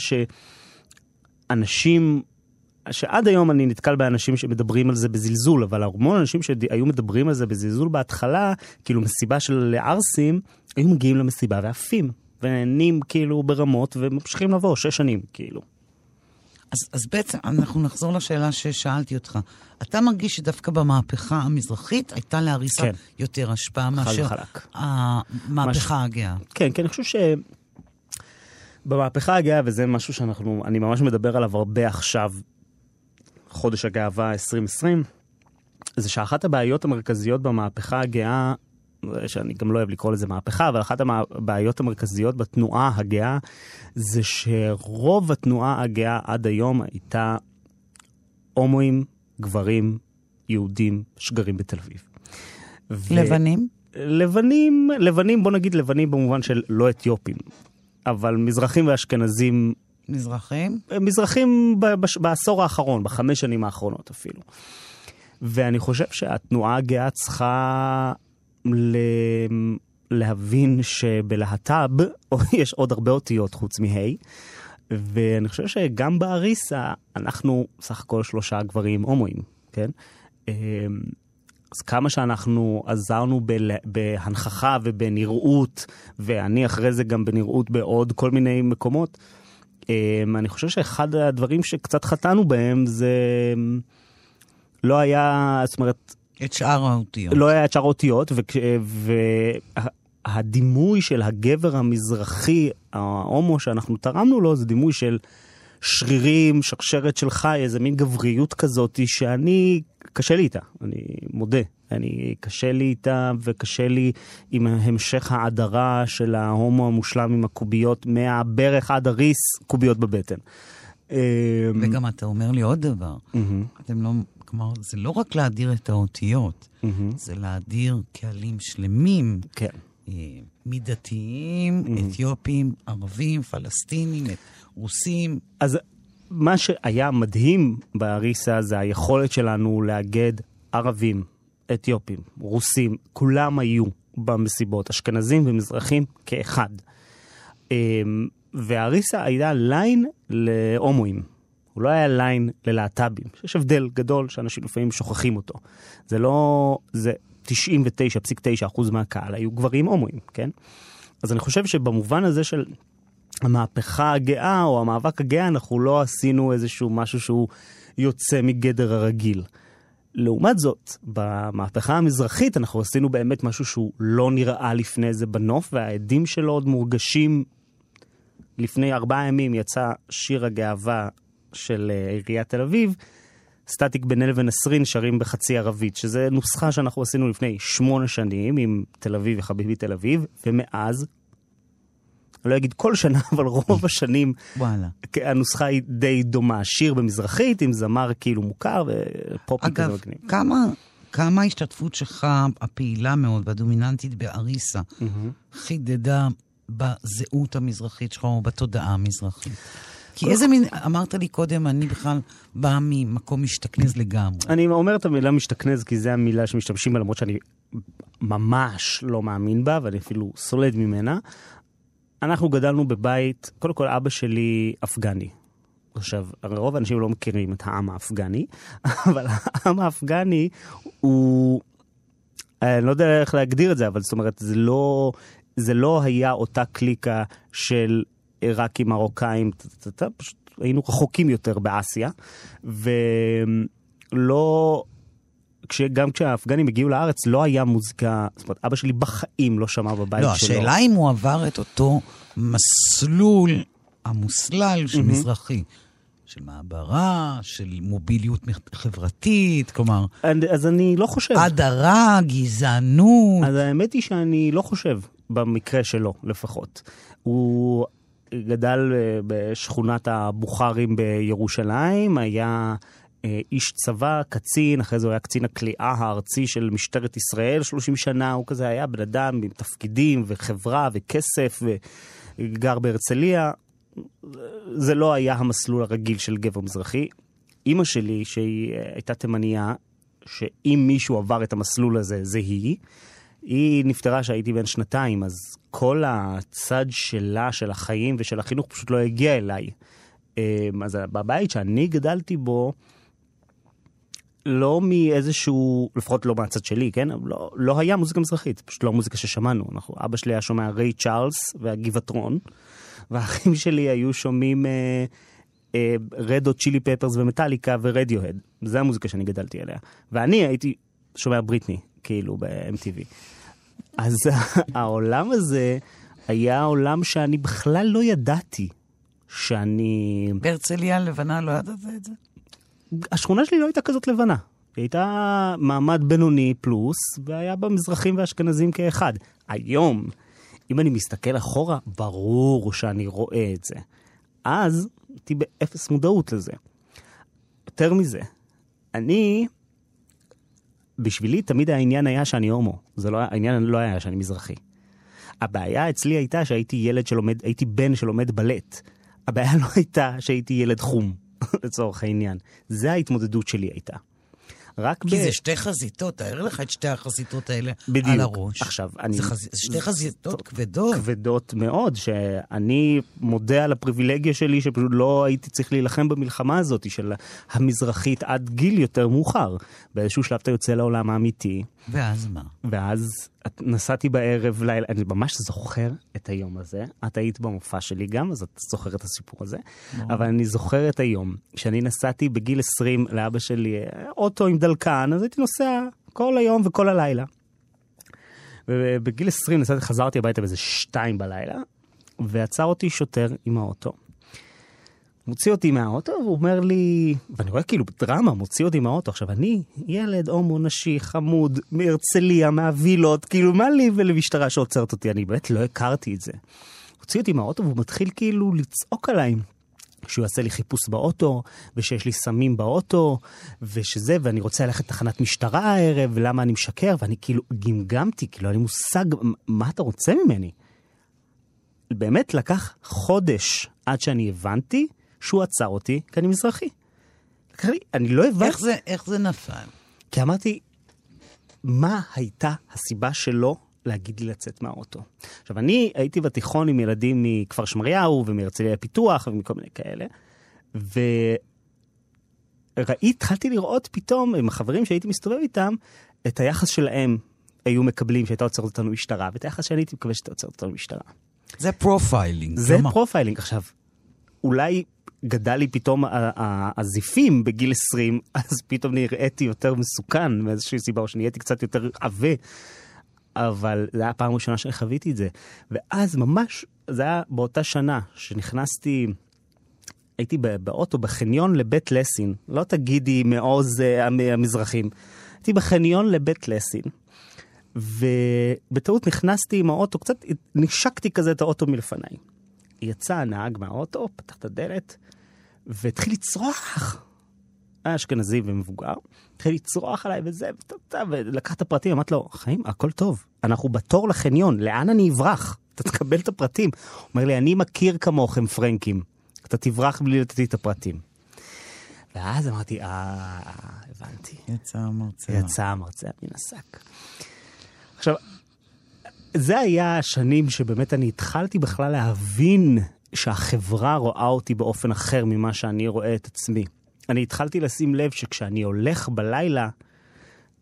שאנשים, שעד היום אני נתקל באנשים שמדברים על זה בזלזול, אבל המון אנשים שהיו מדברים על זה בזלזול בהתחלה, כאילו מסיבה של ערסים, היו מגיעים למסיבה ועפים, ונהנים כאילו ברמות, וממשיכים לבוא שש שנים, כאילו. אז, אז בעצם אנחנו נחזור לשאלה ששאלתי אותך. אתה מרגיש שדווקא במהפכה המזרחית הייתה להריסה כן. יותר השפעה מאשר וחלק. המהפכה הגאה. כן, כי אני חושב ש... במהפכה הגאה, וזה משהו שאנחנו, אני ממש מדבר עליו הרבה עכשיו, חודש הגאווה 2020, זה שאחת הבעיות המרכזיות במהפכה הגאה, שאני גם לא אוהב לקרוא לזה מהפכה, אבל אחת הבעיות המרכזיות בתנועה הגאה, זה שרוב התנועה הגאה עד היום הייתה הומואים, גברים, יהודים שגרים בתל אביב. ו- לבנים? לבנים, לבנים, בוא נגיד לבנים במובן של לא אתיופים, אבל מזרחים ואשכנזים, מזרחים? מזרחים ב- בש- בעשור האחרון, בחמש שנים האחרונות אפילו. ואני חושב שהתנועה הגאה צריכה ל... להבין שבלהט"ב יש עוד הרבה אותיות חוץ מה', ואני חושב שגם באריסה אנחנו סך הכל שלושה גברים הומואים, כן? אמ, אז כמה שאנחנו עזרנו בל... בהנכחה ובנראות, ואני אחרי זה גם בנראות בעוד כל מיני מקומות, אמ, אני חושב שאחד הדברים שקצת חטאנו בהם זה אמ, לא היה, זאת אומרת, את שאר האותיות. לא היה את שאר האותיות, והדימוי של הגבר המזרחי, ההומו שאנחנו תרמנו לו, זה דימוי של שרירים, שרשרת של חי, איזה מין גבריות כזאת, שאני, קשה לי איתה, אני מודה. אני, קשה לי איתה, וקשה לי עם המשך ההדרה של ההומו המושלם עם הקוביות מהברך עד הריס, קוביות בבטן. אמ, וגם אתה אומר לי עוד דבר. אתם לא, כלומר, זה לא רק להדיר את האותיות, זה להדיר קהלים שלמים, כן. אה, מדתיים, אתיופים, ערבים, פלסטינים, רוסים. אז מה שהיה מדהים באריסה זה היכולת שלנו לאגד ערבים, אתיופים, רוסים, כולם היו במסיבות, אשכנזים ומזרחים כאחד. אמ, והאריסה הייתה ליין להומואים, הוא לא היה ליין ללהט"בים. יש הבדל גדול שאנשים לפעמים שוכחים אותו. זה לא, זה 99.9% מהקהל היו גברים הומואים, כן? אז אני חושב שבמובן הזה של המהפכה הגאה או המאבק הגאה, אנחנו לא עשינו איזשהו משהו שהוא יוצא מגדר הרגיל. לעומת זאת, במהפכה המזרחית אנחנו עשינו באמת משהו שהוא לא נראה לפני זה בנוף, וההדים שלו עוד מורגשים. לפני ארבעה ימים יצא שיר הגאווה של אה, עיריית תל אביב, סטטיק בן אל ונסרין שרים בחצי ערבית, שזה נוסחה שאנחנו עשינו לפני שמונה שנים עם תל אביב וחביבי תל אביב, ומאז, אני לא אגיד כל שנה, אבל רוב השנים וואלה. הנוסחה היא די דומה. שיר במזרחית עם זמר כאילו מוכר ופופי כזה אגב, מגניב. כמה כמה ההשתתפות שלך, הפעילה מאוד והדומיננטית באריסה, חידדה בזהות המזרחית שלך או בתודעה המזרחית? כי איזה מין, אמרת לי קודם, אני בכלל באה ממקום משתכנז לגמרי. אני אומר את המילה משתכנז כי זו המילה שמשתמשים בה, למרות שאני ממש לא מאמין בה, ואני אפילו סולד ממנה. אנחנו גדלנו בבית, קודם כל אבא שלי אפגני. עכשיו, רוב האנשים לא מכירים את העם האפגני, אבל העם האפגני הוא... אני לא יודע איך להגדיר את זה, אבל זאת אומרת, זה לא, זה לא היה אותה קליקה של עיראקים, מרוקאים, פשוט היינו רחוקים יותר באסיה, ולא... גם כשהאפגנים הגיעו לארץ, לא היה מוזיקה, זאת אומרת, אבא שלי בחיים לא שמע בבית לא, שלו. לא, השאלה אם הוא עבר את אותו מסלול המוסלל של. מזרחי. של מעברה, של מוביליות חברתית, כלומר... אז אני לא חושב. הדרה, גזענות. אז האמת היא שאני לא חושב, במקרה שלו לפחות. הוא גדל אה, בשכונת הבוכרים בירושלים, היה אה, איש צבא, קצין, אחרי זה הוא היה קצין הכליאה הארצי של משטרת ישראל 30 שנה, הוא כזה היה בן אדם עם תפקידים וחברה וכסף וגר בהרצליה. זה לא היה המסלול הרגיל של גבר מזרחי. אימא שלי, שהיא אה, הייתה תימניה, שאם מישהו עבר את המסלול הזה, זה היא. היא נפטרה כשהייתי בן שנתיים, אז כל הצד שלה, של החיים ושל החינוך, פשוט לא הגיע אליי. אז בבית שאני גדלתי בו, לא מאיזשהו, לפחות לא מהצד שלי, כן? לא, לא היה מוזיקה מזרחית, פשוט לא מוזיקה ששמענו. אנחנו, אבא שלי היה שומע ריי צ'ארלס והגבעטרון, והאחים שלי היו שומעים רד או צ'ילי פפרס ומטאליקה ורדיוהד. זה המוזיקה שאני גדלתי עליה. ואני הייתי שומע בריטני, כאילו, ב-MTV. אז העולם הזה היה עולם שאני בכלל לא ידעתי שאני... בהרצליה לבנה לא ידעת את זה? השכונה שלי לא הייתה כזאת לבנה. היא הייתה מעמד בינוני פלוס, והיה בה מזרחים ואשכנזים כאחד. היום, אם אני מסתכל אחורה, ברור שאני רואה את זה. אז הייתי באפס מודעות לזה. יותר מזה, אני, בשבילי תמיד העניין היה שאני הומו. זה לא, העניין לא היה שאני מזרחי. הבעיה אצלי הייתה שהייתי ילד שלומד, הייתי בן שלומד בלט. הבעיה לא הייתה שהייתי ילד חום. לצורך העניין. זה ההתמודדות שלי הייתה. רק כי ב... זה שתי חזיתות, תאר לך את שתי החזיתות האלה בדיוק. על הראש. עכשיו, אני... זה חז... שתי חזיתות כבדות. כבדות מאוד, שאני מודה על הפריבילגיה שלי, שפשוט לא הייתי צריך להילחם במלחמה הזאת של המזרחית עד גיל יותר מאוחר. באיזשהו שלב אתה יוצא לעולם האמיתי. ואז מה? ואז נסעתי בערב לילה, אני ממש זוכר את היום הזה. את היית במופע שלי גם, אז את זוכרת את הסיפור הזה. אבל אני זוכר את היום שאני נסעתי בגיל 20 לאבא שלי אוטו עם דלקן, אז הייתי נוסע כל היום וכל הלילה. ובגיל 20 נסעתי, חזרתי הביתה באיזה שתיים בלילה, ועצר אותי שוטר עם האוטו. מוציא אותי מהאוטו, והוא אומר לי, ואני רואה כאילו דרמה, מוציא אותי מהאוטו. עכשיו, אני ילד הומו נשי, חמוד, מהרצליה, מהווילות, כאילו, מה לי ולמשטרה שעוצרת אותי? אני באמת לא הכרתי את זה. הוציא אותי מהאוטו והוא מתחיל כאילו לצעוק עליי. שהוא יעשה לי חיפוש באוטו, ושיש לי סמים באוטו, ושזה, ואני רוצה ללכת לתחנת משטרה הערב, ולמה אני משקר, ואני כאילו גמגמתי, כאילו, אין לי מושג, מה אתה רוצה ממני? באמת לקח חודש עד שאני הבנתי שהוא עצר אותי, כי אני מזרחי. אני לא הבנתי... איך זה, איך זה נפל? כי אמרתי, מה הייתה הסיבה שלו להגיד לי לצאת מהאוטו? עכשיו, אני הייתי בתיכון עם ילדים מכפר שמריהו ומהרצליה פיתוח ומכל מיני כאלה, וראיתי, התחלתי לראות פתאום עם החברים שהייתי מסתובב איתם, את היחס שלהם היו מקבלים כשהייתה עוצרת אותנו משטרה, ואת היחס שאני הייתי מקבל כשהייתה עוצרת אותנו משטרה. זה profiling. זה profiling. עכשיו, אולי גדל לי פתאום הזיפים בגיל 20, אז פתאום נראיתי יותר מסוכן מאיזושהי סיבה, או שנהייתי קצת יותר עבה. אבל זו הייתה הפעם הראשונה שאני חוויתי את זה. ואז ממש, זה היה באותה שנה שנכנסתי, הייתי באוטו בחניון לבית לסין, לא תגידי מעוז אה, המזרחים, הייתי בחניון לבית לסין. ובטעות נכנסתי עם האוטו, קצת נשקתי כזה את האוטו מלפניי. יצא הנהג מהאוטו, פתח את הדלת, והתחיל לצרוח. היה אשכנזי ומבוגר, התחיל לצרוח עליי וזה, ולקח את הפרטים, אמרתי לו, חיים, הכל טוב, אנחנו בתור לחניון, לאן אני אברח? אתה תקבל את הפרטים. הוא אומר לי, אני מכיר כמוכם פרנקים, אתה תברח בלי לתת לי את הפרטים. ואז אמרתי, אה, הבנתי. יצא המרצע. יצא המרצע מן השק. עכשיו, זה היה השנים שבאמת אני התחלתי בכלל להבין שהחברה רואה אותי באופן אחר ממה שאני רואה את עצמי. אני התחלתי לשים לב שכשאני הולך בלילה,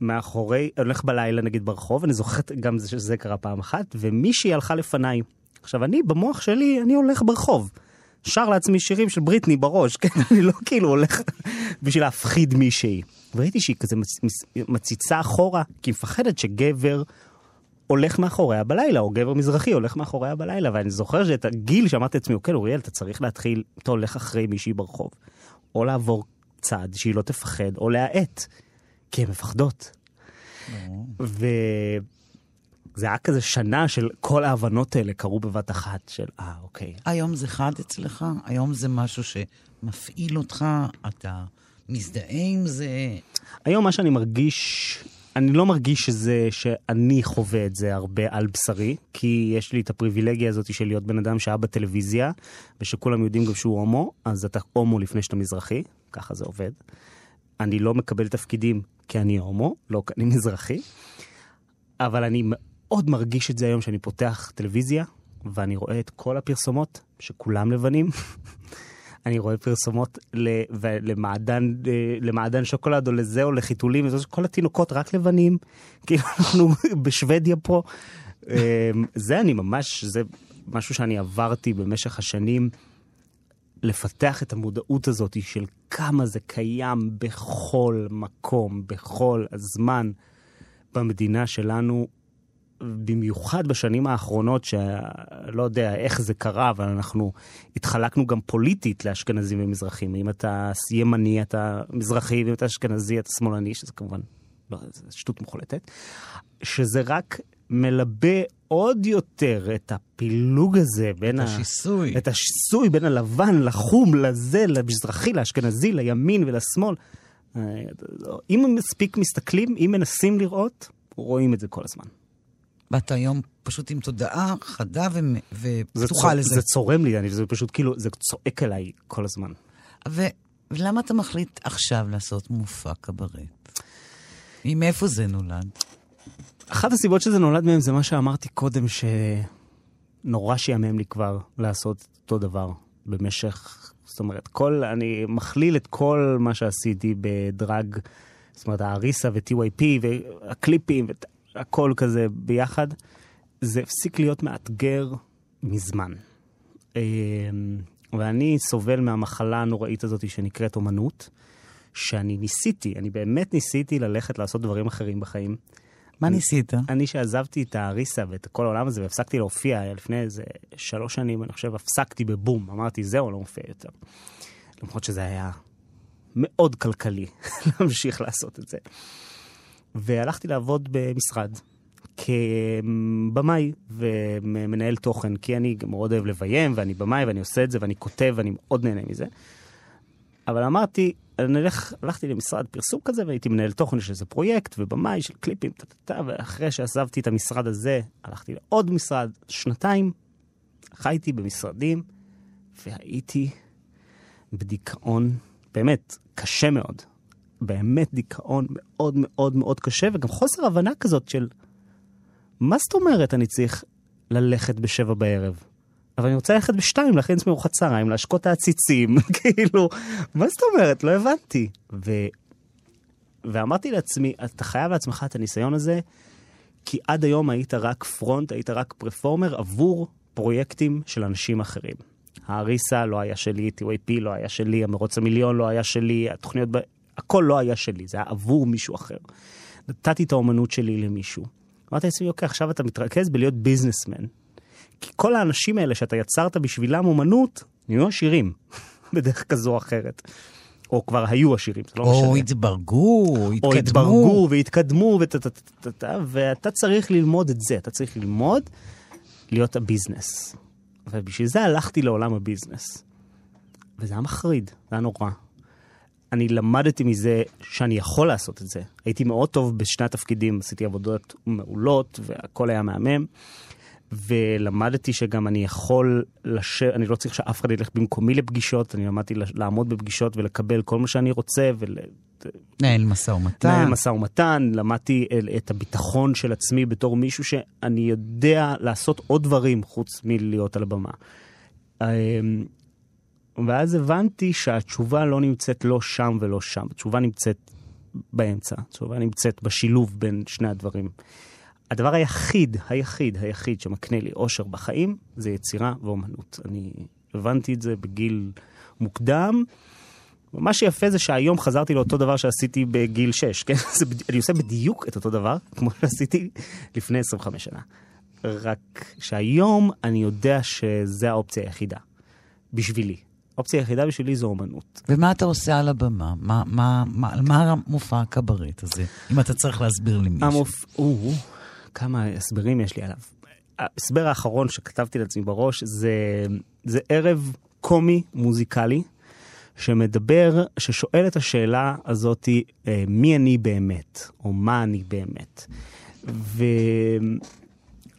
מאחורי, הולך בלילה נגיד ברחוב, אני זוכר גם שזה קרה פעם אחת, ומישהי הלכה לפניי. עכשיו, אני, במוח שלי, אני הולך ברחוב. שר לעצמי שירים של בריטני בראש, כן? אני לא כאילו הולך בשביל להפחיד מישהי. וראיתי שהיא כזה מצ, מצ, מציצה אחורה, כי היא מפחדת שגבר הולך מאחוריה בלילה, או גבר מזרחי הולך מאחוריה בלילה, ואני זוכר שאת הגיל שאמרתי לעצמי, אוקיי, אוריאל, אתה צריך להתחיל, אתה הולך אחרי מישהי ברחוב, או לעבור צעד שהיא לא תפחד, או להאט, כי הן מפחדות. וזה היה כזה שנה של כל ההבנות האלה קרו בבת אחת, של אה, אוקיי. היום זה חד אצלך? היום זה משהו שמפעיל אותך? אתה מזדהה עם זה? היום מה שאני מרגיש אני לא מרגיש שזה, שאני חווה את זה הרבה על בשרי, כי יש לי את הפריבילגיה הזאת של להיות בן אדם שהיה בטלוויזיה, ושכולם יודעים גם שהוא הומו, אז אתה הומו לפני שאתה מזרחי, ככה זה עובד. אני לא מקבל תפקידים כי אני הומו, לא כי אני מזרחי, אבל אני מאוד מרגיש את זה היום שאני פותח טלוויזיה, ואני רואה את כל הפרסומות, שכולם לבנים. אני רואה פרסומות למעדן, אה, למעדן שוקולד או לזה או לחיתולים, כל התינוקות רק לבנים, כאילו אנחנו בשוודיה פה. אה, זה אני ממש, זה משהו שאני עברתי במשך השנים, לפתח את המודעות הזאת של כמה זה קיים בכל מקום, בכל הזמן במדינה שלנו, במיוחד בשנים האחרונות, שלא יודע איך זה קרה, אבל אנחנו התחלקנו גם פוליטית לאשכנזים ומזרחים. אם אתה ימני, אתה מזרחי, ואם אתה אשכנזי, אתה שמאלני, שזה כמובן, לא, שטות מוחלטת. שזה רק מלבה עוד יותר את הפילוג הזה בין את השיסוי. ה... את השיסוי בין הלבן לחום, לזה, למזרחי, לאשכנזי, לימין ולשמאל. אה, אם מספיק מסתכלים, אם מנסים לראות, רואים את זה כל הזמן. ואתה היום פשוט עם תודעה חדה ופתוחה לזה. זה צורם לי, אני, זה פשוט כאילו, זה צועק עליי כל הזמן. ו... ולמה אתה מחליט עכשיו לעשות מופע קברט? מאיפה זה נולד? אחת הסיבות שזה נולד מהם זה מה שאמרתי קודם, שנורא שיאמם לי כבר לעשות אותו דבר במשך, זאת אומרת, כל, אני מכליל את כל מה שעשיתי בדרג, זאת אומרת, האריסה ו-TYP והקליפים, הכל כזה ביחד, זה הפסיק להיות מאתגר מזמן. אמ, ואני סובל מהמחלה הנוראית הזאת שנקראת אומנות, שאני ניסיתי, אני באמת ניסיתי ללכת לעשות דברים אחרים בחיים. מה ניסית? אני שעזבתי את האריסה ואת כל העולם הזה והפסקתי להופיע לפני איזה שלוש שנים, אני חושב, הפסקתי בבום, אמרתי, זהו, לא מופיע יותר. למרות שזה היה מאוד כלכלי להמשיך לעשות את זה. והלכתי לעבוד במשרד כבמאי ומנהל תוכן, כי אני מאוד אוהב לביים, ואני במאי, ואני עושה את זה, ואני כותב, ואני מאוד נהנה מזה. אבל אמרתי, אני הלך, הלכתי למשרד פרסום כזה, והייתי מנהל תוכן של איזה פרויקט, ובמאי של קליפים, טה-טה-טה, ואחרי שעזבתי את המשרד הזה, הלכתי לעוד משרד, שנתיים, חייתי במשרדים, והייתי בדיכאון, באמת, קשה מאוד. באמת דיכאון מאוד מאוד מאוד קשה, וגם חוסר הבנה כזאת של, מה זאת אומרת אני צריך ללכת בשבע בערב? אבל אני רוצה ללכת בשתיים, להכין עצמי ארוחת צהריים, להשקות את העציצים, כאילו, מה זאת אומרת? לא הבנתי. ו... ואמרתי לעצמי, אתה חייב לעצמך את הניסיון הזה, כי עד היום היית רק פרונט, היית רק פרפורמר עבור פרויקטים של אנשים אחרים. האריסה לא היה שלי, TYP לא היה שלי, המרוץ המיליון לא היה שלי, התוכניות הכל לא היה שלי, זה היה עבור מישהו אחר. נתתי את האומנות שלי למישהו. אמרתי לעצמי, אוקיי, עכשיו אתה מתרכז בלהיות ביזנסמן. כי כל האנשים האלה שאתה יצרת בשבילם אומנות, נהיו עשירים, בדרך כזו או אחרת. או כבר היו עשירים, זה לא או משנה. או התברגו, או התקדמו. או התברגו והתקדמו, ואתה צריך ללמוד את זה, אתה צריך ללמוד להיות הביזנס. ובשביל זה הלכתי לעולם הביזנס. וזה היה מחריד, זה היה נורא. אני למדתי מזה שאני יכול לעשות את זה. הייתי מאוד טוב בשני התפקידים, עשיתי עבודות מעולות והכל היה מהמם. ולמדתי שגם אני יכול לשבת, אני לא צריך שאף אחד ילך במקומי לפגישות, אני למדתי לעמוד בפגישות ולקבל כל מה שאני רוצה ול... נהל משא ומתן. נהל משא ומתן, למדתי את הביטחון של עצמי בתור מישהו שאני יודע לעשות עוד דברים חוץ מלהיות על הבמה. ואז הבנתי שהתשובה לא נמצאת לא שם ולא שם, התשובה נמצאת באמצע, התשובה נמצאת בשילוב בין שני הדברים. הדבר היחיד, היחיד, היחיד שמקנה לי אושר בחיים זה יצירה ואומנות. אני הבנתי את זה בגיל מוקדם. מה שיפה זה שהיום חזרתי לאותו דבר שעשיתי בגיל 6, כן? אני עושה בדיוק את אותו דבר כמו שעשיתי לפני 25 שנה. רק שהיום אני יודע שזה האופציה היחידה. בשבילי. האופציה היחידה בשבילי זו אומנות. ומה אתה עושה על הבמה? מה, מה, מה, מה המופע הקברט הזה? אם אתה צריך להסביר לי מישהו. המופ... או, כמה הסברים יש לי עליו. ההסבר האחרון שכתבתי לעצמי בראש זה, זה ערב קומי מוזיקלי שמדבר, ששואל את השאלה הזאתי, אה, מי אני באמת, או מה אני באמת.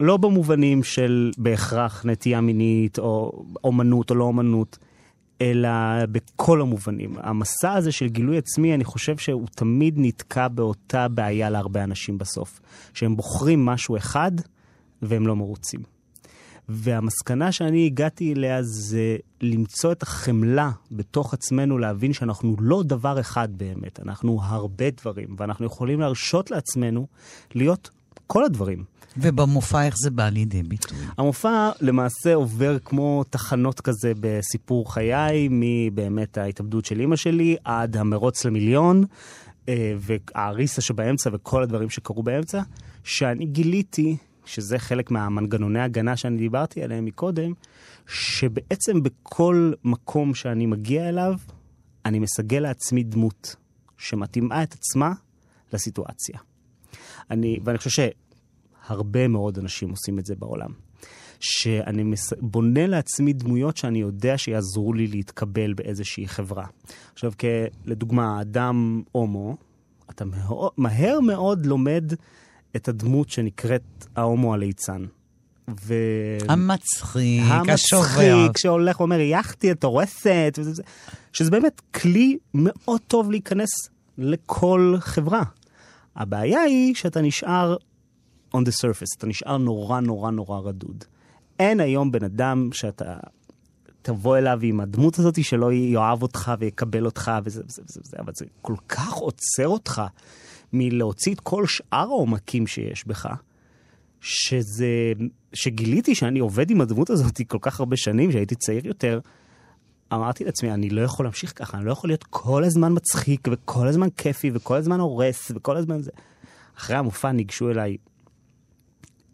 ולא במובנים של בהכרח נטייה מינית, או אומנות או לא אומנות, אלא בכל המובנים. המסע הזה של גילוי עצמי, אני חושב שהוא תמיד נתקע באותה בעיה להרבה אנשים בסוף. שהם בוחרים משהו אחד והם לא מרוצים. והמסקנה שאני הגעתי אליה זה למצוא את החמלה בתוך עצמנו, להבין שאנחנו לא דבר אחד באמת, אנחנו הרבה דברים, ואנחנו יכולים להרשות לעצמנו להיות כל הדברים. ובמופע איך זה בא לידי ביטוי? המופע למעשה עובר כמו תחנות כזה בסיפור חיי, מבאמת ההתאבדות של אימא שלי עד המרוץ למיליון, אה, והאריסה שבאמצע וכל הדברים שקרו באמצע, שאני גיליתי, שזה חלק מהמנגנוני הגנה שאני דיברתי עליהם מקודם, שבעצם בכל מקום שאני מגיע אליו, אני מסגל לעצמי דמות שמתאימה את עצמה לסיטואציה. אני, ואני חושב שהרבה מאוד אנשים עושים את זה בעולם. שאני מס... בונה לעצמי דמויות שאני יודע שיעזרו לי להתקבל באיזושהי חברה. עכשיו, כ... לדוגמה, אדם הומו, אתה מהר, מהר מאוד לומד את הדמות שנקראת ההומו הליצן. ו... המצחיק, השובר. המצחיק, שהולך ואומר, יחתי, את הורסת, וזה, שזה באמת כלי מאוד טוב להיכנס לכל חברה. הבעיה היא שאתה נשאר on the surface, אתה נשאר נורא נורא נורא רדוד. אין היום בן אדם שאתה תבוא אליו עם הדמות הזאת שלא יאהב אותך ויקבל אותך וזה וזה וזה, וזה אבל זה כל כך עוצר אותך מלהוציא את כל שאר העומקים שיש בך, שזה, שגיליתי שאני עובד עם הדמות הזאת כל כך הרבה שנים, שהייתי צעיר יותר, אמרתי לעצמי, אני לא יכול להמשיך ככה, אני לא יכול להיות כל הזמן מצחיק וכל הזמן כיפי וכל הזמן הורס וכל הזמן זה. אחרי המופע ניגשו אליי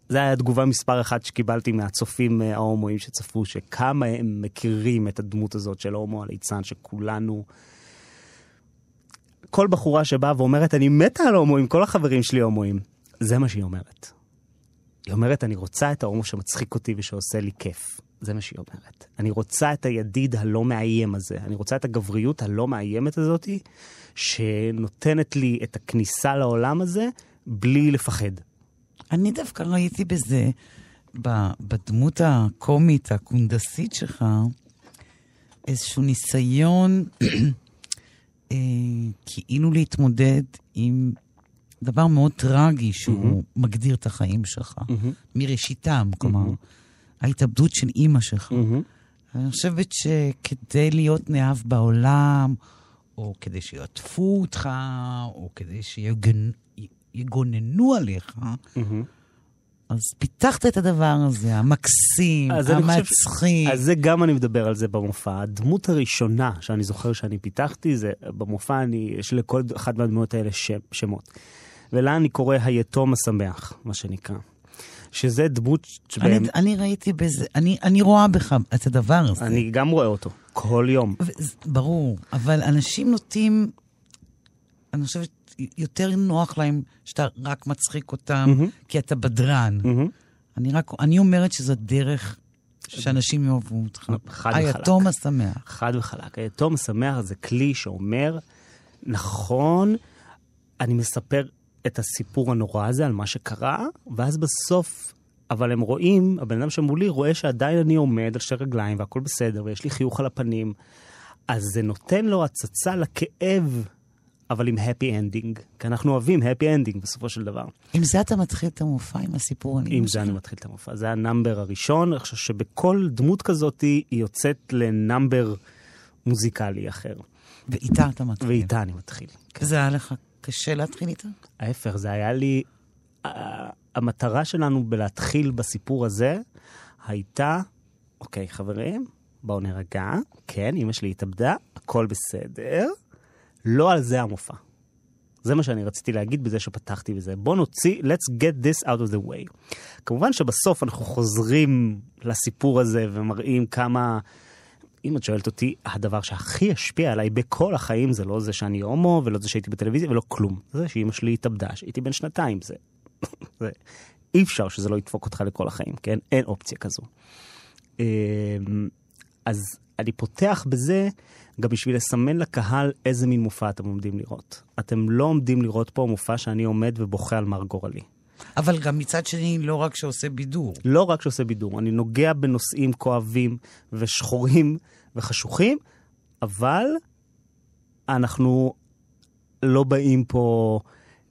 זה היה תגובה מספר אחת שקיבלתי מהצופים אה, ההומואים שצפו, שכמה הם מכירים את הדמות הזאת של ההומו הליצן, שכולנו... כל בחורה שבאה ואומרת, אני מתה על הומואים, כל החברים שלי הומואים. זה מה שהיא אומרת. היא אומרת, אני רוצה את ההומו שמצחיק אותי ושעושה לי כיף. זה מה שהיא אומרת. אני רוצה את הידיד הלא מאיים הזה. אני רוצה את הגבריות הלא מאיימת הזאתי, שנותנת לי את הכניסה לעולם הזה בלי לפחד. אני דווקא ראיתי בזה, בדמות הקומית, הקונדסית שלך, איזשהו ניסיון אה, כאילו להתמודד עם דבר מאוד טרגי שהוא mm-hmm. מגדיר את החיים שלך, mm-hmm. מראשיתם, כלומר, mm-hmm. ההתאבדות של אימא שלך. Mm-hmm. אני חושבת שכדי להיות נאהב בעולם, או כדי שיעטפו אותך, או כדי שיגן, יגוננו עליך, mm-hmm. אז פיתחת את הדבר הזה, המקסים, המצחיק. אז זה גם אני מדבר על זה במופע. הדמות הראשונה שאני זוכר שאני פיתחתי, זה במופע, אני, יש לכל אחת מהדמויות האלה שם, שמות. ולה אני קורא היתום השמח, מה שנקרא. שזה דמות שבהם... אני, אני ראיתי בזה, אני, אני רואה בך את הדבר הזה. אני גם רואה אותו, כל יום. ו- ברור, אבל אנשים נוטים, אני חושבת, יותר נוח להם שאתה רק מצחיק אותם, mm-hmm. כי אתה בדרן. Mm-hmm. אני רק, אני אומרת שזו דרך שאנשים יאהבו אותך. חד וחלק. היתום השמח. חד וחלק. היתום השמח זה כלי שאומר, נכון, אני מספר את הסיפור הנורא הזה על מה שקרה, ואז בסוף, אבל הם רואים, הבן אדם שמולי רואה שעדיין אני עומד על שתי רגליים והכל בסדר, ויש לי חיוך על הפנים, אז זה נותן לו הצצה לכאב, אבל עם happy ending, כי אנחנו אוהבים happy ending בסופו של דבר. עם זה אתה מתחיל את המופע, עם הסיפור אני עם זה אני מתחיל את המופע. זה ה number הראשון, אני חושב שבכל דמות כזאת היא יוצאת ל number מוזיקלי אחר. ואיתה אתה מתחיל. ואיתה אני מתחיל. וזה היה לך קשה להתחיל איתה? ההפך, זה היה לי... המטרה שלנו בלהתחיל בסיפור הזה הייתה, אוקיי, חברים, בואו נרגע. כן, אמא שלי התאבדה, הכל בסדר. לא על זה המופע. זה מה שאני רציתי להגיד בזה שפתחתי בזה. בוא נוציא, let's get this out of the way. כמובן שבסוף אנחנו חוזרים לסיפור הזה ומראים כמה, אם את שואלת אותי, הדבר שהכי השפיע עליי בכל החיים זה לא זה שאני הומו ולא זה שהייתי בטלוויזיה ולא כלום. זה שאימא שלי התאבדה, שהייתי בן שנתיים. זה, זה, אי אפשר שזה לא ידפוק אותך לכל החיים, כן? אין אופציה כזו. אמ, אז אני פותח בזה גם בשביל לסמן לקהל איזה מין מופע אתם עומדים לראות. אתם לא עומדים לראות פה מופע שאני עומד ובוכה על מר גורלי. אבל גם מצד שני, לא רק שעושה בידור. לא רק שעושה בידור, אני נוגע בנושאים כואבים ושחורים וחשוכים, אבל אנחנו לא באים פה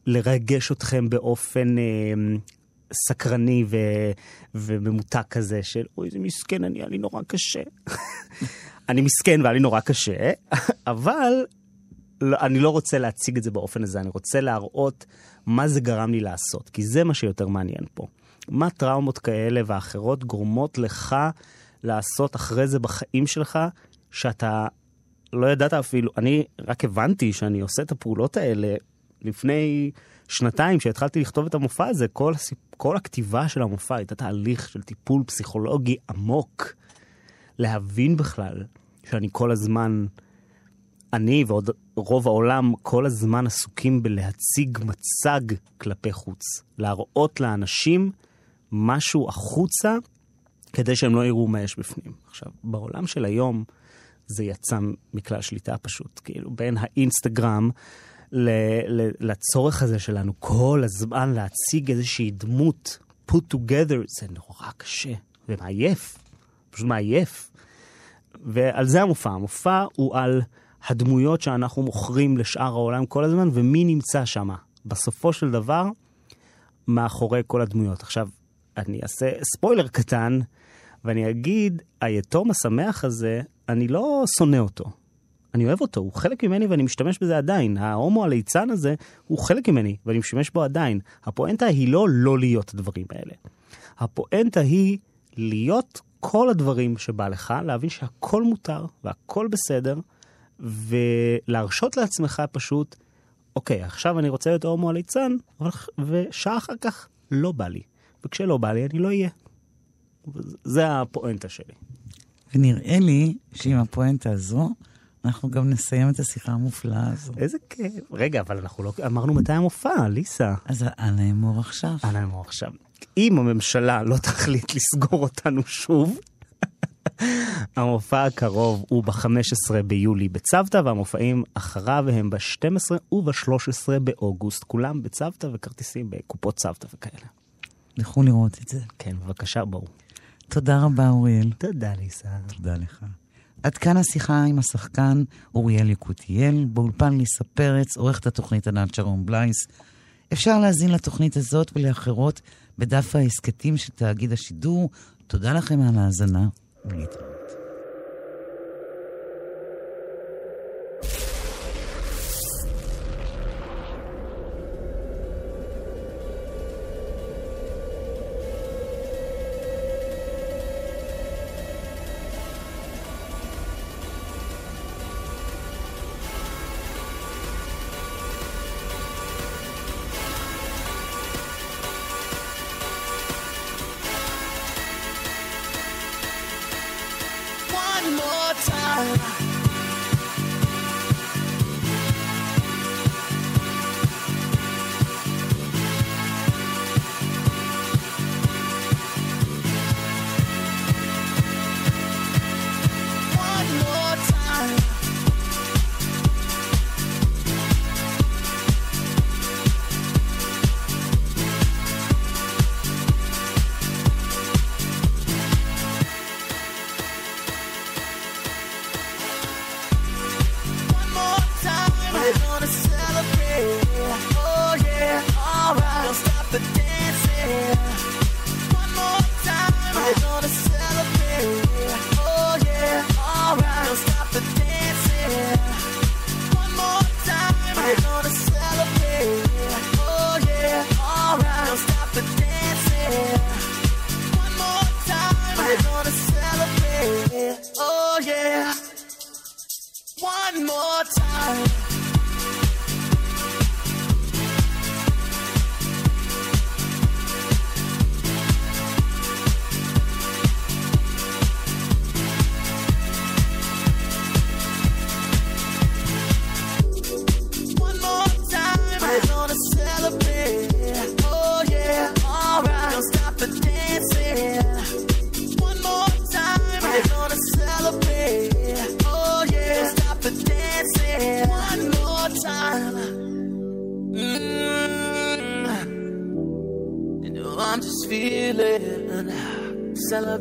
לרגש אתכם באופן אה, סקרני ו, וממותק כזה של אוי, איזה מסכן, אני, היה לי נורא קשה. אני מסכן והיה לי נורא קשה, אבל לא, אני לא רוצה להציג את זה באופן הזה, אני רוצה להראות מה זה גרם לי לעשות, כי זה מה שיותר מעניין פה. מה טראומות כאלה ואחרות גורמות לך לעשות אחרי זה בחיים שלך, שאתה לא ידעת אפילו, אני רק הבנתי שאני עושה את הפעולות האלה לפני שנתיים, כשהתחלתי לכתוב את המופע הזה, כל. כל הכתיבה של המופע הייתה תהליך של טיפול פסיכולוגי עמוק. להבין בכלל שאני כל הזמן, אני ועוד רוב העולם, כל הזמן עסוקים בלהציג מצג כלפי חוץ. להראות לאנשים משהו החוצה, כדי שהם לא יראו מה יש בפנים. עכשיו, בעולם של היום, זה יצא מכלל שליטה פשוט. כאילו, בין האינסטגרם לצורך הזה שלנו כל הזמן להציג איזושהי דמות put together, זה נורא קשה ומעייף. פשוט מעייף. ועל זה המופע. המופע הוא על הדמויות שאנחנו מוכרים לשאר העולם כל הזמן, ומי נמצא שם. בסופו של דבר, מאחורי כל הדמויות. עכשיו, אני אעשה ספוילר קטן, ואני אגיד, היתום השמח הזה, אני לא שונא אותו. אני אוהב אותו, הוא חלק ממני ואני משתמש בזה עדיין. ההומו הליצן הזה הוא חלק ממני ואני משתמש בו עדיין. הפואנטה היא לא לא להיות הדברים האלה. הפואנטה היא להיות כל הדברים שבא לך, להבין שהכל מותר והכל בסדר, ולהרשות לעצמך פשוט, אוקיי, עכשיו אני רוצה להיות הומו הליצן, ושעה אחר כך לא בא לי. וכשלא בא לי, אני לא אהיה. זה הפואנטה שלי. ונראה לי שעם הפואנטה הזו, אנחנו גם נסיים את השיחה המופלאה הזו. איזה כיף. רגע, אבל אנחנו לא אמרנו מתי המופע, ליסה. אז אנא אמור עכשיו. אנא אמור עכשיו. אם הממשלה לא תחליט לסגור אותנו שוב, המופע הקרוב הוא ב-15 ביולי בצוותא, והמופעים אחריו הם ב-12 וב-13 באוגוסט. כולם בצוותא וכרטיסים בקופות צוותא וכאלה. לכו לראות את זה. כן, בבקשה, בואו. תודה רבה, אוריאל. תודה, ליסה. תודה לך. עד כאן השיחה עם השחקן אוריאל יקותיאל, באולפן ליסה פרץ, עורכת התוכנית ענת שרון בלייס. אפשר להאזין לתוכנית הזאת ולאחרות בדף ההסכתים של תאגיד השידור. תודה לכם על ההאזנה ולהתראות.